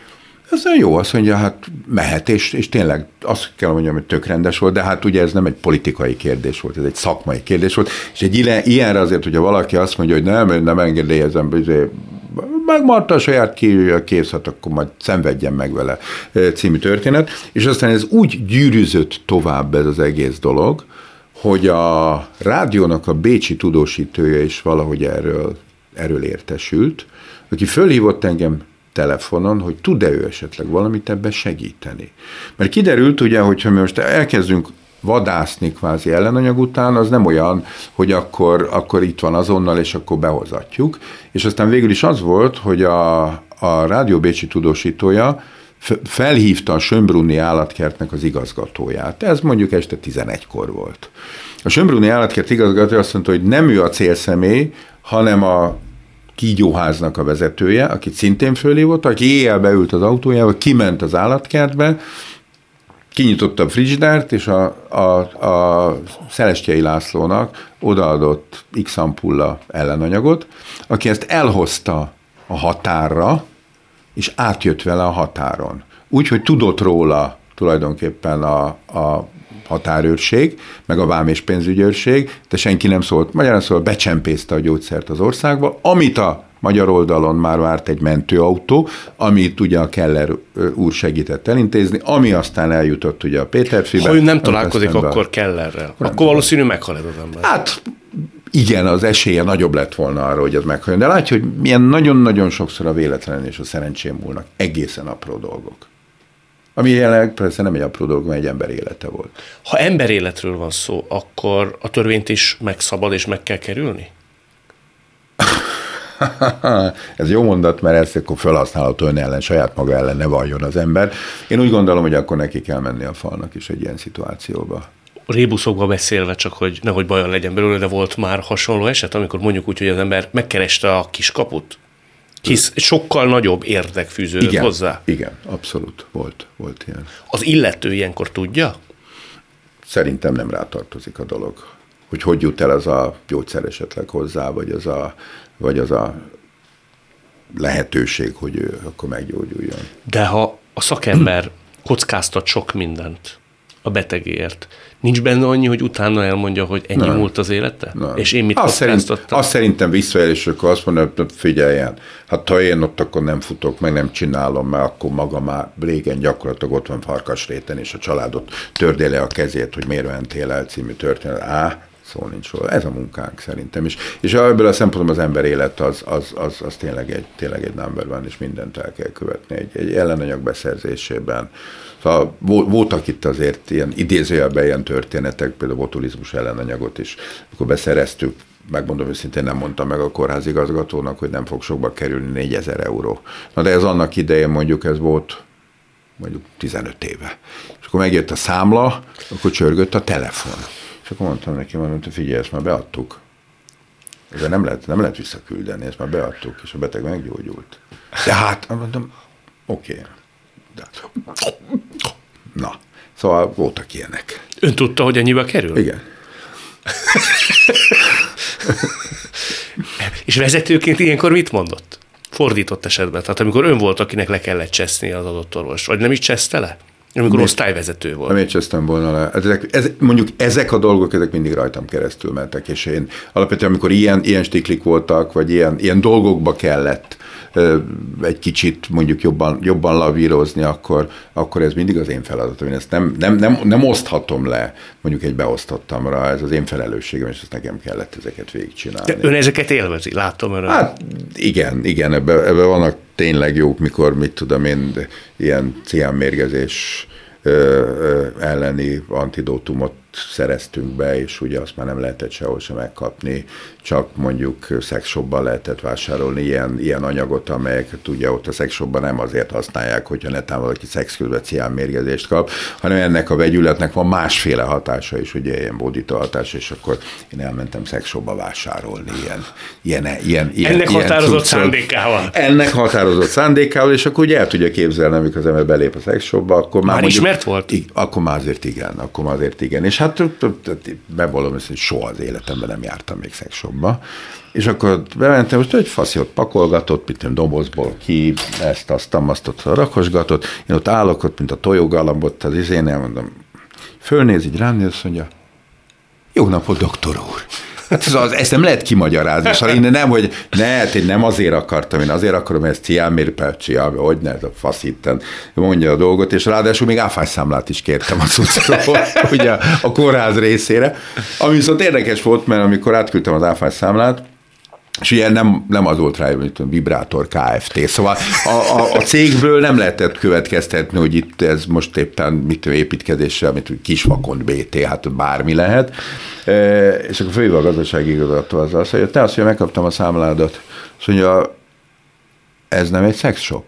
Ez jó, azt mondja, hát mehet, és, és tényleg azt kell mondjam, hogy tök rendes volt, de hát ugye ez nem egy politikai kérdés volt, ez egy szakmai kérdés volt, és egy ilyenre azért, hogyha valaki azt mondja, hogy nem, nem engedélyezem, megmarta a saját kívülje, kész, hát akkor majd szenvedjen meg vele című történet. És aztán ez úgy gyűrűzött tovább ez az egész dolog, hogy a rádiónak a bécsi tudósítója is valahogy erről, erről értesült, aki fölhívott engem telefonon, hogy tud-e ő esetleg valamit ebben segíteni. Mert kiderült ugye, hogyha mi most elkezdünk vadászni kvázi ellenanyag után, az nem olyan, hogy akkor, akkor itt van azonnal, és akkor behozatjuk. És aztán végül is az volt, hogy a, a Rádió Bécsi tudósítója felhívta a Sömbrunni állatkertnek az igazgatóját. Ez mondjuk este 11-kor volt. A Sömbrunni állatkert igazgatója azt mondta, hogy nem ő a célszemély, hanem a kígyóháznak a vezetője, akit szintén fölhívott, aki éjjel beült az autójába, kiment az állatkertbe, kinyitotta a frigidárt, és a, a, a Szelestjei Lászlónak odaadott X ampulla ellenanyagot, aki ezt elhozta a határra, és átjött vele a határon. Úgy, hogy tudott róla tulajdonképpen a, a határőrség, meg a vám és pénzügyőrség, de senki nem szólt. Magyarán szóval becsempészte a gyógyszert az országba, amit a magyar oldalon már várt egy mentőautó, amit ugye a Keller úr segített elintézni, ami aztán eljutott ugye a Péterfibe. Ha ő nem találkozik akkor Kellerrel, nem akkor valószínű meghal ez az ember. Hát igen, az esélye nagyobb lett volna arra, hogy ez meghalljon. De látja, hogy milyen nagyon-nagyon sokszor a véletlen és a szerencsém múlnak egészen apró dolgok. Ami jelenleg persze nem egy apró dolog, mert egy ember élete volt. Ha ember életről van szó, akkor a törvényt is megszabad és meg kell kerülni? Ez jó mondat, mert ezt akkor felhasználható ön ellen, saját maga ellen ne valljon az ember. Én úgy gondolom, hogy akkor neki kell menni a falnak is egy ilyen szituációba rébuszokba beszélve, csak hogy nehogy bajon legyen belőle, de volt már hasonló eset, amikor mondjuk úgy, hogy az ember megkereste a kiskaput? Hisz sokkal nagyobb érdek fűződött igen, hozzá. Igen, abszolút volt, volt ilyen. Az illető ilyenkor tudja? Szerintem nem rátartozik a dolog. Hogy hogy jut el az a gyógyszer esetleg hozzá, vagy az a, vagy az a lehetőség, hogy ő akkor meggyógyuljon. De ha a szakember kockáztat sok mindent a betegért, Nincs benne annyi, hogy utána elmondja, hogy ennyi nem. múlt az élete? Nem. És én mit azt, szerint, azt szerintem visszaélés, akkor azt mondja, hogy figyeljen, hát ha én ott akkor nem futok, meg nem csinálom, mert akkor maga már régen gyakorlatilag ott van farkasréten, és a családot tördéle a kezét, hogy miért mentél el című történet. Á, szó nincs róla. Ez a munkánk szerintem is. És ebből a szempontból az ember élet az, az, az, az tényleg, egy, tényleg egy number van, és mindent el kell követni egy, egy ellenanyag beszerzésében. Szóval voltak itt azért ilyen idézőjelben ilyen történetek, például botulizmus ellenanyagot is, amikor beszereztük, megmondom őszintén, nem mondtam meg a kórházigazgatónak, hogy nem fog sokba kerülni 4000 euró. Na de ez annak idején mondjuk ez volt mondjuk 15 éve. És akkor megjött a számla, akkor csörgött a telefon. És akkor mondtam neki, mondom, hogy figyelj, ezt már beadtuk. Ezzel nem lehet, nem lehet visszaküldeni, ezt már beadtuk, és a beteg meggyógyult. De hát, mondom, oké. Okay. Na, szóval voltak ilyenek. Ön tudta, hogy ennyibe kerül? Igen. és vezetőként ilyenkor mit mondott? Fordított esetben. Tehát amikor ön volt, akinek le kellett cseszni az adott orvos, vagy nem is cseszte le? Amikor osztályvezető volt. Nem csesztem volna le. Ezek, ez, mondjuk ezek a dolgok, ezek mindig rajtam keresztül mentek, és én alapvetően, amikor ilyen, ilyen stiklik voltak, vagy ilyen, ilyen dolgokba kellett egy kicsit mondjuk jobban, jobban lavírozni, akkor, akkor ez mindig az én feladatom. Én ezt nem, nem, nem, nem oszthatom le mondjuk egy beosztottamra, ez az én felelősségem, és ezt nekem kellett ezeket végigcsinálni. De ön ezeket élvezi, látom önön. Hát igen, igen, ebben ebbe vannak tényleg jók, mikor, mit tudom én, ilyen ciánmérgezés elleni antidótumot szereztünk be, és ugye azt már nem lehetett sehol sem megkapni, csak mondjuk szexshopban lehetett vásárolni ilyen, ilyen anyagot, amelyeket ugye ott a szexshopban nem azért használják, hogyha netán valaki szex közben ciánmérgezést kap, hanem ennek a vegyületnek van másféle hatása is, ugye ilyen bodita hatás, és akkor én elmentem szexshopba vásárolni ilyen, ilyen, ilyen, ilyen Ennek ilyen határozott cuccot. szándékával. Ennek határozott szándékával, és akkor ugye el tudja képzelni, amikor az ember belép a szexshopba, akkor már, Már mondjuk, ismert volt? I- akkor már azért igen, akkor már azért igen. És hát t- t- t- bevallom ezt, hogy soha az életemben nem jártam még szexshopba. És akkor bementem, most egy faszi ott pakolgatott, mit tudom, dobozból ki, ezt, azt, azt ott rakosgatott. Én ott állok ott, mint a tojógalambot az izén, elmondom, fölnéz így rám, és mondja, jó napot, doktor úr! Hát ez az, ezt nem lehet kimagyarázni. Szóval én nem, hogy ne, hát én nem azért akartam, én azért akarom, ezt ciámérpelcsi, hogy ne, ez a fasz mondja a dolgot, és ráadásul még áfályszámlát is kértem a cuccról, ugye a kórház részére. Ami viszont érdekes volt, mert amikor átküldtem az áfályszámlát, és ugye nem, nem az volt rá, hogy Vibrátor Kft. Szóval a, a, a cégből nem lehetett következtetni, hogy itt ez most éppen mit építkezéssel, mint hogy kisvakon BT, hát bármi lehet. E, és akkor főleg a gazdasági igazgató az azt mondja, te azt mondja, megkaptam a számládat. Azt mondja, ez nem egy sex shop.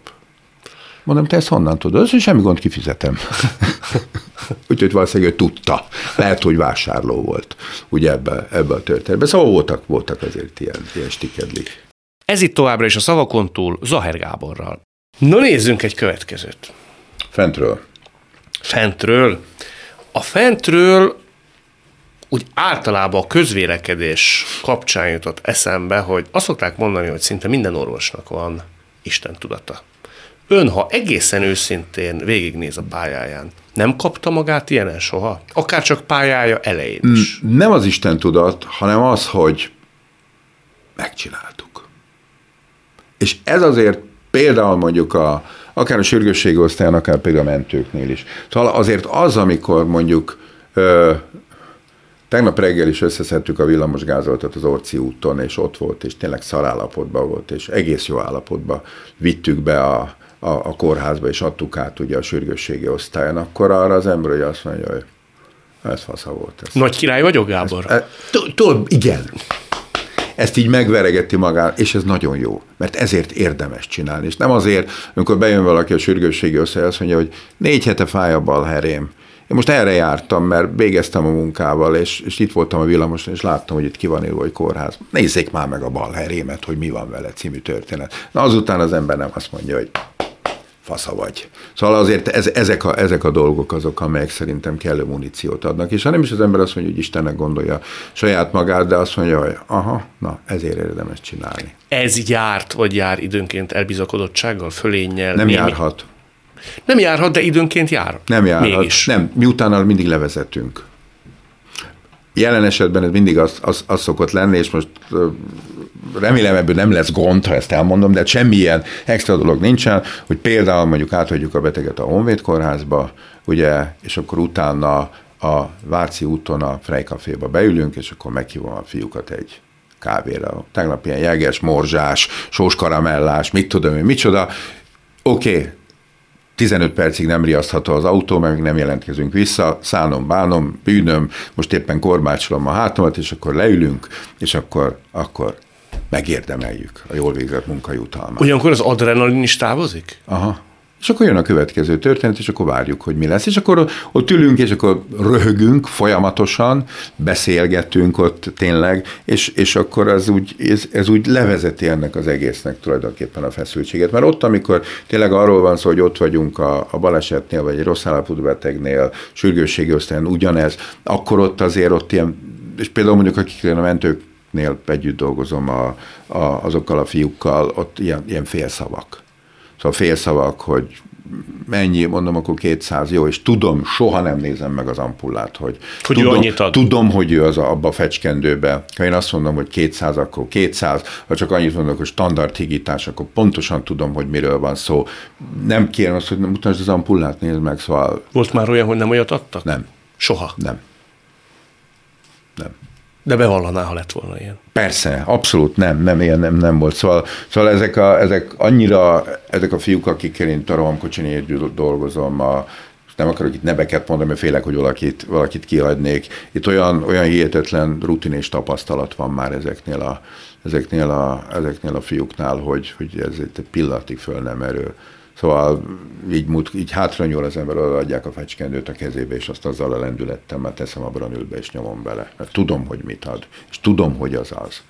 Mondom, te ezt honnan tudod? Azt semmi gond, kifizetem. Úgyhogy valószínűleg ő tudta. Lehet, hogy vásárló volt ugye ebbe, ebbe a történetben. Szóval voltak, voltak azért ilyen, ilyen stikedlik. Ez itt továbbra is a szavakon túl Zaher Gáborral. No nézzünk egy következőt. Fentről. Fentről. A fentről úgy általában a közvélekedés kapcsán jutott eszembe, hogy azt szokták mondani, hogy szinte minden orvosnak van Isten tudata. Ön, ha egészen őszintén végignéz a pályáján, nem kapta magát ilyenen soha? Akár csak pályája elején is. Nem az Isten tudat, hanem az, hogy megcsináltuk. És ez azért például mondjuk a, akár a sürgősségi osztályon, akár például a mentőknél is. Szóval azért az, amikor mondjuk ö, tegnap reggel is összeszedtük a villamosgázoltat az Orci úton, és ott volt, és tényleg szarállapotban volt, és egész jó állapotban vittük be a, a, a kórházba, és adtuk át ugye a sürgősségi osztályon, akkor arra az ember hogy azt mondja, hogy ez fasza volt. Ez. Nagy király vagyok, Gábor? E, Tudod, igen. Ezt így megveregeti magát, és ez nagyon jó, mert ezért érdemes csinálni. És nem azért, amikor bejön valaki a sürgősségi osztály, azt mondja, hogy négy hete fáj a bal herém. Én most erre jártam, mert végeztem a munkával, és, és itt voltam a villamoson, és láttam, hogy itt ki van írva, hogy kórház. Nézzék már meg a bal herémet, hogy mi van vele című történet. Na azután az ember nem azt mondja, hogy fasza vagy. Szóval azért ez, ezek, a, ezek a dolgok azok, amelyek szerintem kellő muníciót adnak. És ha nem is az ember azt mondja, hogy Istennek gondolja saját magát, de azt mondja, hogy aha, na ezért érdemes csinálni. Ez járt, vagy jár időnként elbizakodottsággal, fölénnyel? Nem némi- járhat. Nem járhat, de időnként jár. Nem járhat. Mégis. Nem, miután mindig levezetünk. Jelen esetben ez mindig az, az, az szokott lenni, és most remélem ebből nem lesz gond, ha ezt elmondom, de semmilyen extra dolog nincsen, hogy például mondjuk áthagyjuk a beteget a Honvéd kórházba, ugye, és akkor utána a Váci úton a Frejkaféba beülünk, és akkor meghívom a fiúkat egy kávéra. Tegnap ilyen jeges, morzsás, sóskaramellás, mit tudom én, micsoda. Oké, okay, 15 percig nem riasztható az autó, mert még nem jelentkezünk vissza, szállnom, bánom, bűnöm, most éppen korbácsolom a hátamat, és akkor leülünk, és akkor, akkor megérdemeljük a jól végzett munkajutalmat. Ugyanakkor az adrenalin is távozik? Aha. És akkor jön a következő történet, és akkor várjuk, hogy mi lesz. És akkor ott ülünk, és akkor röhögünk folyamatosan, beszélgetünk ott tényleg, és, és akkor az úgy, ez, ez úgy levezeti ennek az egésznek tulajdonképpen a feszültséget. Mert ott, amikor tényleg arról van szó, hogy ott vagyunk a, a balesetnél, vagy egy rossz állapotú betegnél, sürgősségi osztályon ugyanez, akkor ott azért ott ilyen, és például mondjuk akik a mentőknél együtt dolgozom a, a, azokkal a fiúkkal, ott ilyen, ilyen félszavak. Szóval félszavak, hogy mennyi, mondom, akkor 200, jó, és tudom, soha nem nézem meg az ampullát, hogy, Hogy ő tudom, annyit ad. tudom, hogy ő az a, abba a fecskendőbe. Ha én azt mondom, hogy 200, akkor 200, ha csak annyit mondok, hogy standard higítás, akkor pontosan tudom, hogy miről van szó. Nem kérem azt, hogy mutasd az ampullát, nézd meg, szóval Volt már olyan, hogy nem olyat adtak? nem, Soha. Nem. De bevallaná, ha lett volna ilyen. Persze, abszolút nem, nem, ilyen nem, nem volt. Szóval, szóval ezek, a, ezek annyira, ezek a fiúk, akikkel én a rohamkocsin együtt dolgozom, a, nem akarok itt neveket mondani, mert félek, hogy valakit, valakit kihagynék. Itt olyan, olyan hihetetlen rutin és tapasztalat van már ezeknél a, ezeknél a, ezeknél a fiúknál, hogy, hogy ez egy pillanatig föl nem erő. Szóval így, mut, így hátra nyúl az ember, adják a fecskendőt a kezébe, és azt azzal a lendülettem, mert teszem a branülbe, és nyomom bele. Mert tudom, hogy mit ad, és tudom, hogy az az.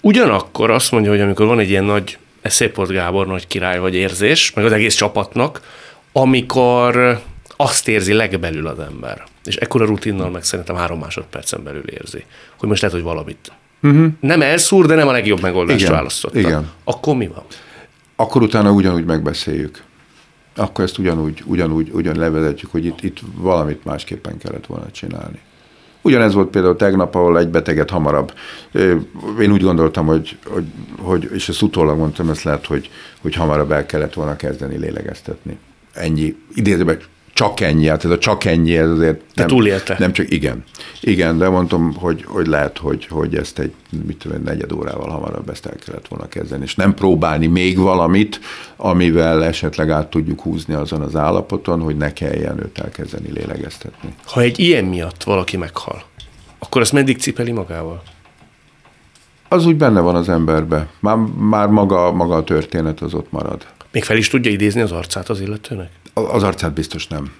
Ugyanakkor azt mondja, hogy amikor van egy ilyen nagy, ez Széport Gábor nagy király vagy érzés, meg az egész csapatnak, amikor azt érzi legbelül az ember, és ekkora rutinnal meg szerintem három másodpercen belül érzi, hogy most lehet, hogy valamit uh-huh. nem elszúr, de nem a legjobb megoldást igen, választotta. Igen. Akkor mi van? Akkor utána ugyanúgy megbeszéljük. Akkor ezt ugyanúgy, ugyanúgy, ugyan levezetjük, hogy itt, itt valamit másképpen kellett volna csinálni. Ugyanez volt például tegnap, ahol egy beteget hamarabb. Én úgy gondoltam, hogy, hogy, hogy és ezt utólag mondtam, ezt lehet, hogy, hogy hamarabb el kellett volna kezdeni lélegeztetni. Ennyi, idézőben csak ennyi, hát ez a csak ennyi, ez azért nem, túlélte. nem csak, igen. Igen, de mondtam, hogy, hogy lehet, hogy, hogy ezt egy, mit tudom, egy negyed órával hamarabb ezt el kellett volna kezdeni, és nem próbálni még valamit, amivel esetleg át tudjuk húzni azon az állapoton, hogy ne kelljen őt elkezdeni lélegeztetni. Ha egy ilyen miatt valaki meghal, akkor ezt meddig cipeli magával? Az úgy benne van az emberbe. Már, már maga, maga a történet az ott marad. Még fel is tudja idézni az arcát az illetőnek? Az arcát biztos nem.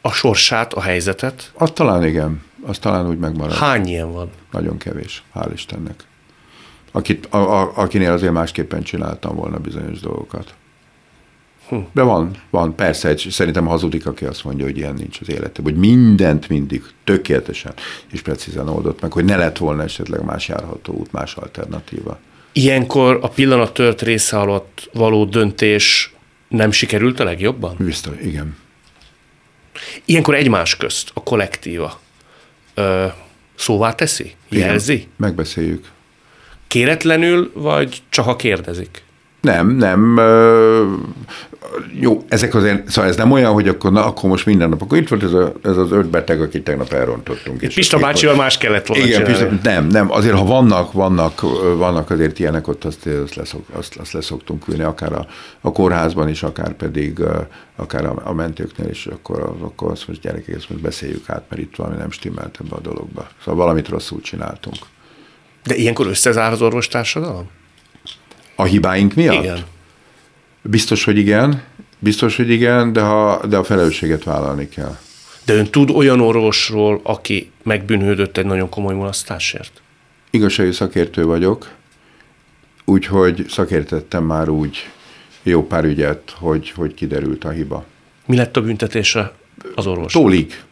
A sorsát, a helyzetet? Azt talán igen. Azt talán úgy megmarad. Hány ilyen van? Nagyon kevés, hál' Istennek. Akit, a, a, akinél azért másképpen csináltam volna bizonyos dolgokat. Hm. De van, van, persze, egy, szerintem hazudik, aki azt mondja, hogy ilyen nincs az életében, hogy mindent mindig tökéletesen és precízen oldott meg, hogy ne lett volna esetleg más járható út, más alternatíva. Ilyenkor a pillanat tört része alatt való döntés nem sikerült a legjobban? Biztos, igen. Ilyenkor egymás közt a kollektíva ö, szóvá teszi? Jelzi? Igen, megbeszéljük. Kéretlenül, vagy csak ha kérdezik? Nem, nem jó, ezek azért, szóval ez nem olyan, hogy akkor, na, akkor most minden nap, akkor itt volt ez, a, ez az öt beteg, akit tegnap elrontottunk. És Pista bácsival más kellett volna Igen, Pista, nem, nem, azért ha vannak, vannak, vannak azért ilyenek, ott azt, azt, leszok, azt, azt leszoktunk ülni, akár a, a kórházban is, akár pedig akár a, a mentőknél is, akkor, akkor azt most gyerekek, ezt most beszéljük át, mert itt valami nem stimmelt ebbe a dologba. Szóval valamit rosszul csináltunk. De ilyenkor összezár az orvostársadalom? A hibáink miatt? Igen. Biztos, hogy igen, biztos, hogy igen, de, ha, de a felelősséget vállalni kell. De ön tud olyan orvosról, aki megbűnhődött egy nagyon komoly mulasztásért? Igazságű szakértő vagyok, úgyhogy szakértettem már úgy jó pár ügyet, hogy, hogy kiderült a hiba. Mi lett a büntetése az orvos? Tólig.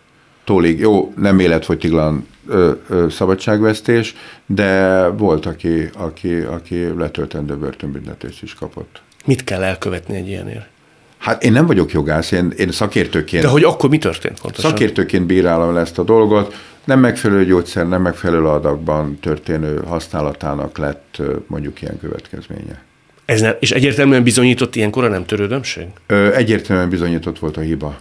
Tólig. Jó, nem életfogytiglan ö, ö, szabadságvesztés, de volt, aki, aki, aki letöltendő börtönbüntetést is kapott. Mit kell elkövetni egy ilyenért? Hát én nem vagyok jogász, én, én szakértőként... De hogy akkor mi történt pontosan? Szakértőként bírálom ezt a dolgot. Nem megfelelő gyógyszer, nem megfelelő adagban történő használatának lett mondjuk ilyen következménye. Ez nem, és egyértelműen bizonyított ilyenkor a nem törődömség? Ö, egyértelműen bizonyított volt a hiba.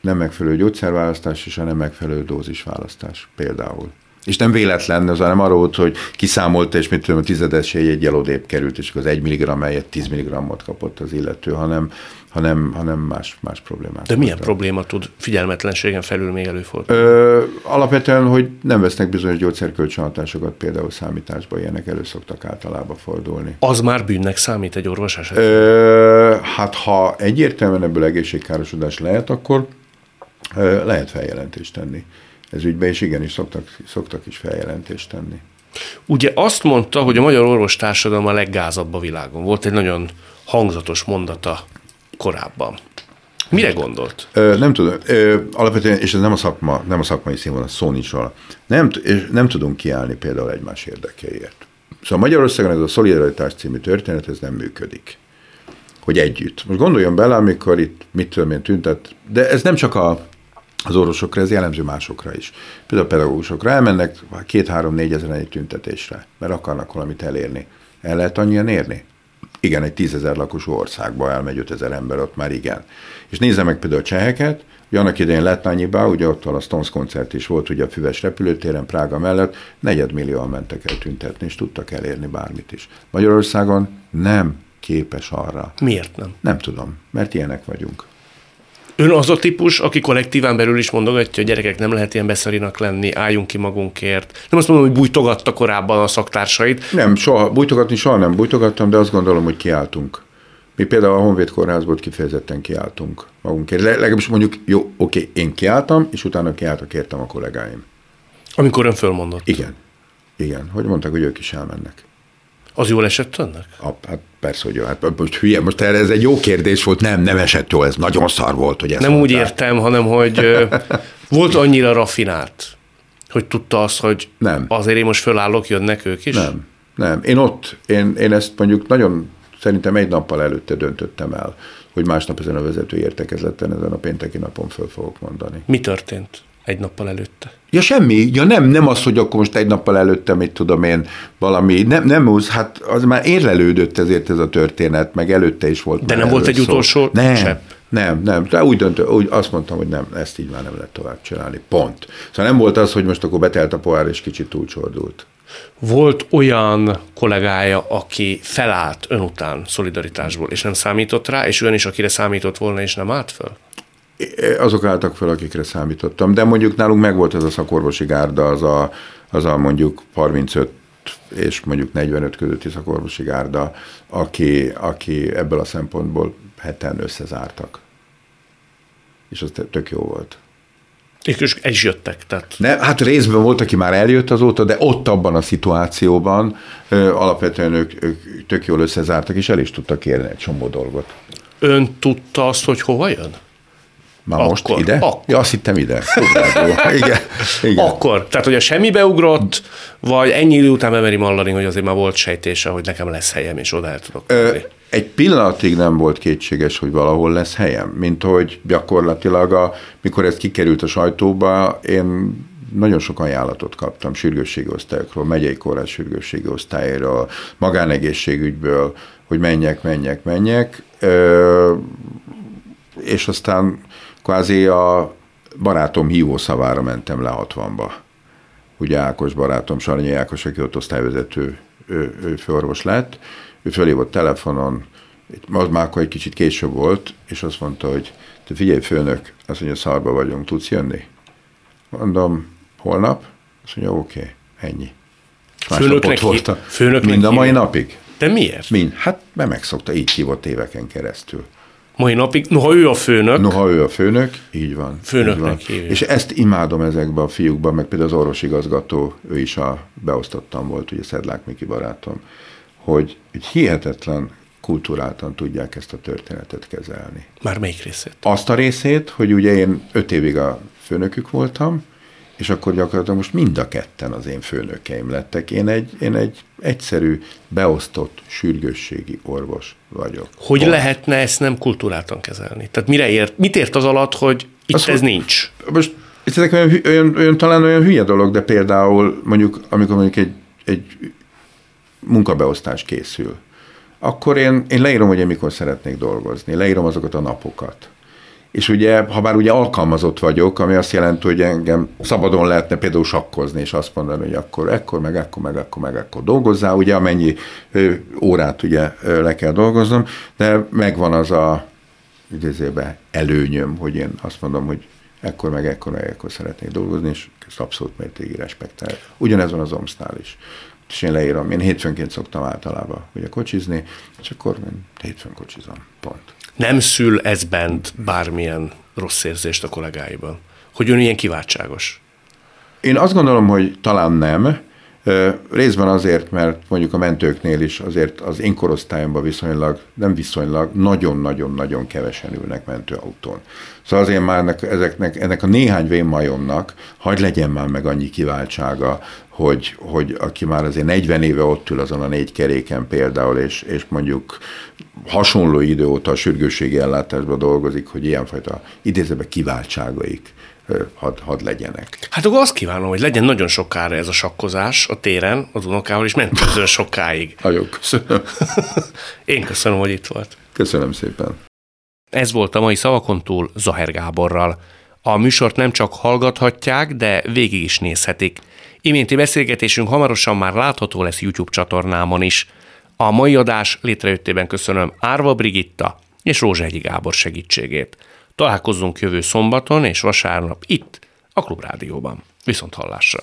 Nem megfelelő gyógyszerválasztás és a nem megfelelő dózisválasztás például. És nem véletlen, az nem arról volt, hogy kiszámolta, és mit tudom, a tizedes egy odébb került, és az egy milligram helyett 10 milligrammot kapott az illető, hanem, hanem, hanem más, más problémák. De milyen probléma tud figyelmetlenségen felül még előfordulni? Ö, alapvetően, hogy nem vesznek bizonyos gyógyszerkölcsönhatásokat, például számításba, ilyenek elő szoktak általában fordulni. Az már bűnnek számít egy orvos esetben? Hát ha egyértelműen ebből egészségkárosodás lehet, akkor lehet feljelentést tenni ez ügyben, és igenis szoktak, szoktak is feljelentést tenni. Ugye azt mondta, hogy a magyar orvostársadalom a leggázabb a világon. Volt egy nagyon hangzatos mondata korábban. Mire gondolt? Ö, nem tudom. Ö, alapvetően, és ez nem a, szakma, nem a szakmai színvonal, szó nincs róla. Nem, és nem tudunk kiállni például egymás érdekeiért. Szóval Magyarországon ez a Szolidaritás című történet, ez nem működik. Hogy együtt. Most gondoljon bele, amikor itt mit tudom én tüntet, de ez nem csak a az orvosokra, ez jellemző másokra is. Például a pedagógusokra elmennek két-három-négy ezer egy tüntetésre, mert akarnak valamit elérni. El lehet annyian érni? Igen, egy tízezer lakosú országba elmegy 5000 ember, ott már igen. És nézze meg például a cseheket, hogy annak idején lett annyiba, ugye ott a Stones koncert is volt, ugye a Füves repülőtéren, Prága mellett, negyedmillióan mentek el tüntetni, és tudtak elérni bármit is. Magyarországon nem képes arra. Miért nem? Nem tudom, mert ilyenek vagyunk. Ön az a típus, aki kollektíván belül is mondogatja, hogy gyerekek nem lehet ilyen beszarinak lenni, álljunk ki magunkért. Nem azt mondom, hogy bújtogatta korábban a szaktársait. Nem, soha, bújtogatni soha nem bújtogattam, de azt gondolom, hogy kiálltunk. Mi például a Honvéd Kórházból kifejezetten kiálltunk magunkért. Le, legalábbis mondjuk, jó, oké, én kiálltam, és utána kiálltak értem a kollégáim. Amikor ön fölmondott. Igen. Igen. Hogy mondták, hogy ők is elmennek. Az jól esett önnek? A, hát persze, hogy jó. Hát most hülye, most erre ez egy jó kérdés volt. Nem, nem esett jó, ez nagyon szar volt, hogy ezt Nem mondták. úgy értem, hanem hogy volt annyira rafinált, hogy tudta azt, hogy Nem. azért én most fölállok, jönnek ők is? Nem, nem. Én ott, én, én ezt mondjuk nagyon szerintem egy nappal előtte döntöttem el, hogy másnap ezen a vezetői értekezleten, ezen a pénteki napon föl fogok mondani. Mi történt egy nappal előtte? Ja semmi, ja nem, nem az, hogy akkor most egy nappal előtte, mit tudom én, valami, nem, nem úgy, hát az már érlelődött ezért ez a történet, meg előtte is volt. De nem volt egy szó. utolsó nem, csepp? Nem, nem, de úgy döntő, úgy azt mondtam, hogy nem, ezt így már nem lehet tovább csinálni, pont. Szóval nem volt az, hogy most akkor betelt a pohár és kicsit túlcsordult. Volt olyan kollégája, aki felállt ön után szolidaritásból, és nem számított rá, és olyan is, akire számított volna, és nem állt föl? Azok álltak fel, akikre számítottam, de mondjuk nálunk megvolt ez a szakorvosi gárda, az a, az a mondjuk 35 és mondjuk 45 közötti szakorvosi gárda, aki, aki ebből a szempontból heten összezártak. És az tök jó volt. És el is jöttek. Tehát Ne, hát részben volt, aki már eljött azóta, de ott abban a szituációban ö, alapvetően ők, ők tök jól összezártak, és el is tudtak kérni egy csomó dolgot. ön tudta azt, hogy hova jön? Már Akkor, most ide? akkor. Ja, azt hittem ide. Igen, igen. Akkor. Tehát, hogy a semmibe ugrott, vagy ennyi idő után bemeri mallani, hogy azért már volt sejtése, hogy nekem lesz helyem, és oda el tudok Ö, egy pillanatig nem volt kétséges, hogy valahol lesz helyem, mint hogy gyakorlatilag, a, mikor ez kikerült a sajtóba, én nagyon sok ajánlatot kaptam sürgősségi osztályokról, megyei kórház sürgősségi osztályáról, magánegészségügyből, hogy menjek, menjek, menjek, Ö, és aztán kvázi a barátom hívószavára mentem le 60-ba. Ugye Ákos barátom, Sarnyi Ákos, aki ott osztályvezető ő, ő főorvos lett, ő fölhívott telefonon, az már akkor egy kicsit később volt, és azt mondta, hogy te figyelj, főnök, azt mondja, szarba vagyunk, tudsz jönni? Mondom, holnap? Azt mondja, oké, okay, ennyi. És Főnöknek hív- főnöknek Mind a mai hívják? napig. De miért? Mind. Hát, mert megszokta, így hívott éveken keresztül. Mai napig, noha ő a főnök, Noha ő a főnök, így van. Főnöknek így van. És ezt imádom ezekben a fiúkban, meg például az orvosigazgató, ő is a beosztottam volt, ugye Szedlák Miki barátom, hogy, hogy hihetetlen kultúráltan tudják ezt a történetet kezelni. már melyik részét? Azt a részét, hogy ugye én öt évig a főnökük voltam, és akkor gyakorlatilag most mind a ketten az én főnökeim lettek. Én egy, én egy egyszerű, beosztott sürgősségi orvos vagyok. Hogy Pont. lehetne ezt nem kultúráltan kezelni? Tehát mire ért, mit ért az alatt, hogy itt Az, ez nincs? Most ez ezek olyan, olyan, olyan, talán olyan hülye dolog, de például mondjuk, amikor mondjuk egy, egy munkabeosztás készül, akkor én, én leírom, hogy én mikor szeretnék dolgozni, leírom azokat a napokat. És ugye, ha bár ugye alkalmazott vagyok, ami azt jelenti, hogy engem szabadon lehetne például sakkozni, és azt mondani, hogy akkor ekkor, meg ekkor, meg ekkor, meg ekkor dolgozzál, ugye amennyi órát ugye le kell dolgoznom, de megvan az a idézőben előnyöm, hogy én azt mondom, hogy ekkor, meg ekkor, meg ekkor szeretnék dolgozni, és ezt abszolút mértékig respektálják. Ugyanez van az OMSZ-nál is. És én leírom, én hétfőnként szoktam általában ugye kocsizni, és akkor én hétfőn kocsizom, pont. Nem szül ez bent bármilyen rossz érzést a kollégáiban? Hogy ön ilyen kiváltságos? Én azt gondolom, hogy talán nem. Részben azért, mert mondjuk a mentőknél is azért az én korosztályomban viszonylag, nem viszonylag, nagyon-nagyon-nagyon kevesen ülnek mentőautón. Szóval azért már ennek, ezeknek, ennek a néhány vénmajomnak hagy legyen már meg annyi kiváltsága, hogy, hogy aki már azért 40 éve ott ül azon a négy keréken például, és, és mondjuk hasonló idő óta a sürgősségi ellátásban dolgozik, hogy ilyenfajta idézőben kiváltságaik ö, hadd had legyenek. Hát akkor azt kívánom, hogy legyen nagyon sokára ez a sakkozás a téren, az unokával, és mentőzön sokáig. Nagyon köszönöm. Én köszönöm, hogy itt volt. Köszönöm szépen. Ez volt a mai szavakon túl Zaher Gáborral. A műsort nem csak hallgathatják, de végig is nézhetik. Iménti beszélgetésünk hamarosan már látható lesz YouTube csatornámon is. A mai adás létrejöttében köszönöm Árva Brigitta és Rózsehegyi Gábor segítségét. Találkozzunk jövő szombaton és vasárnap itt, a Klubrádióban. Viszont hallásra!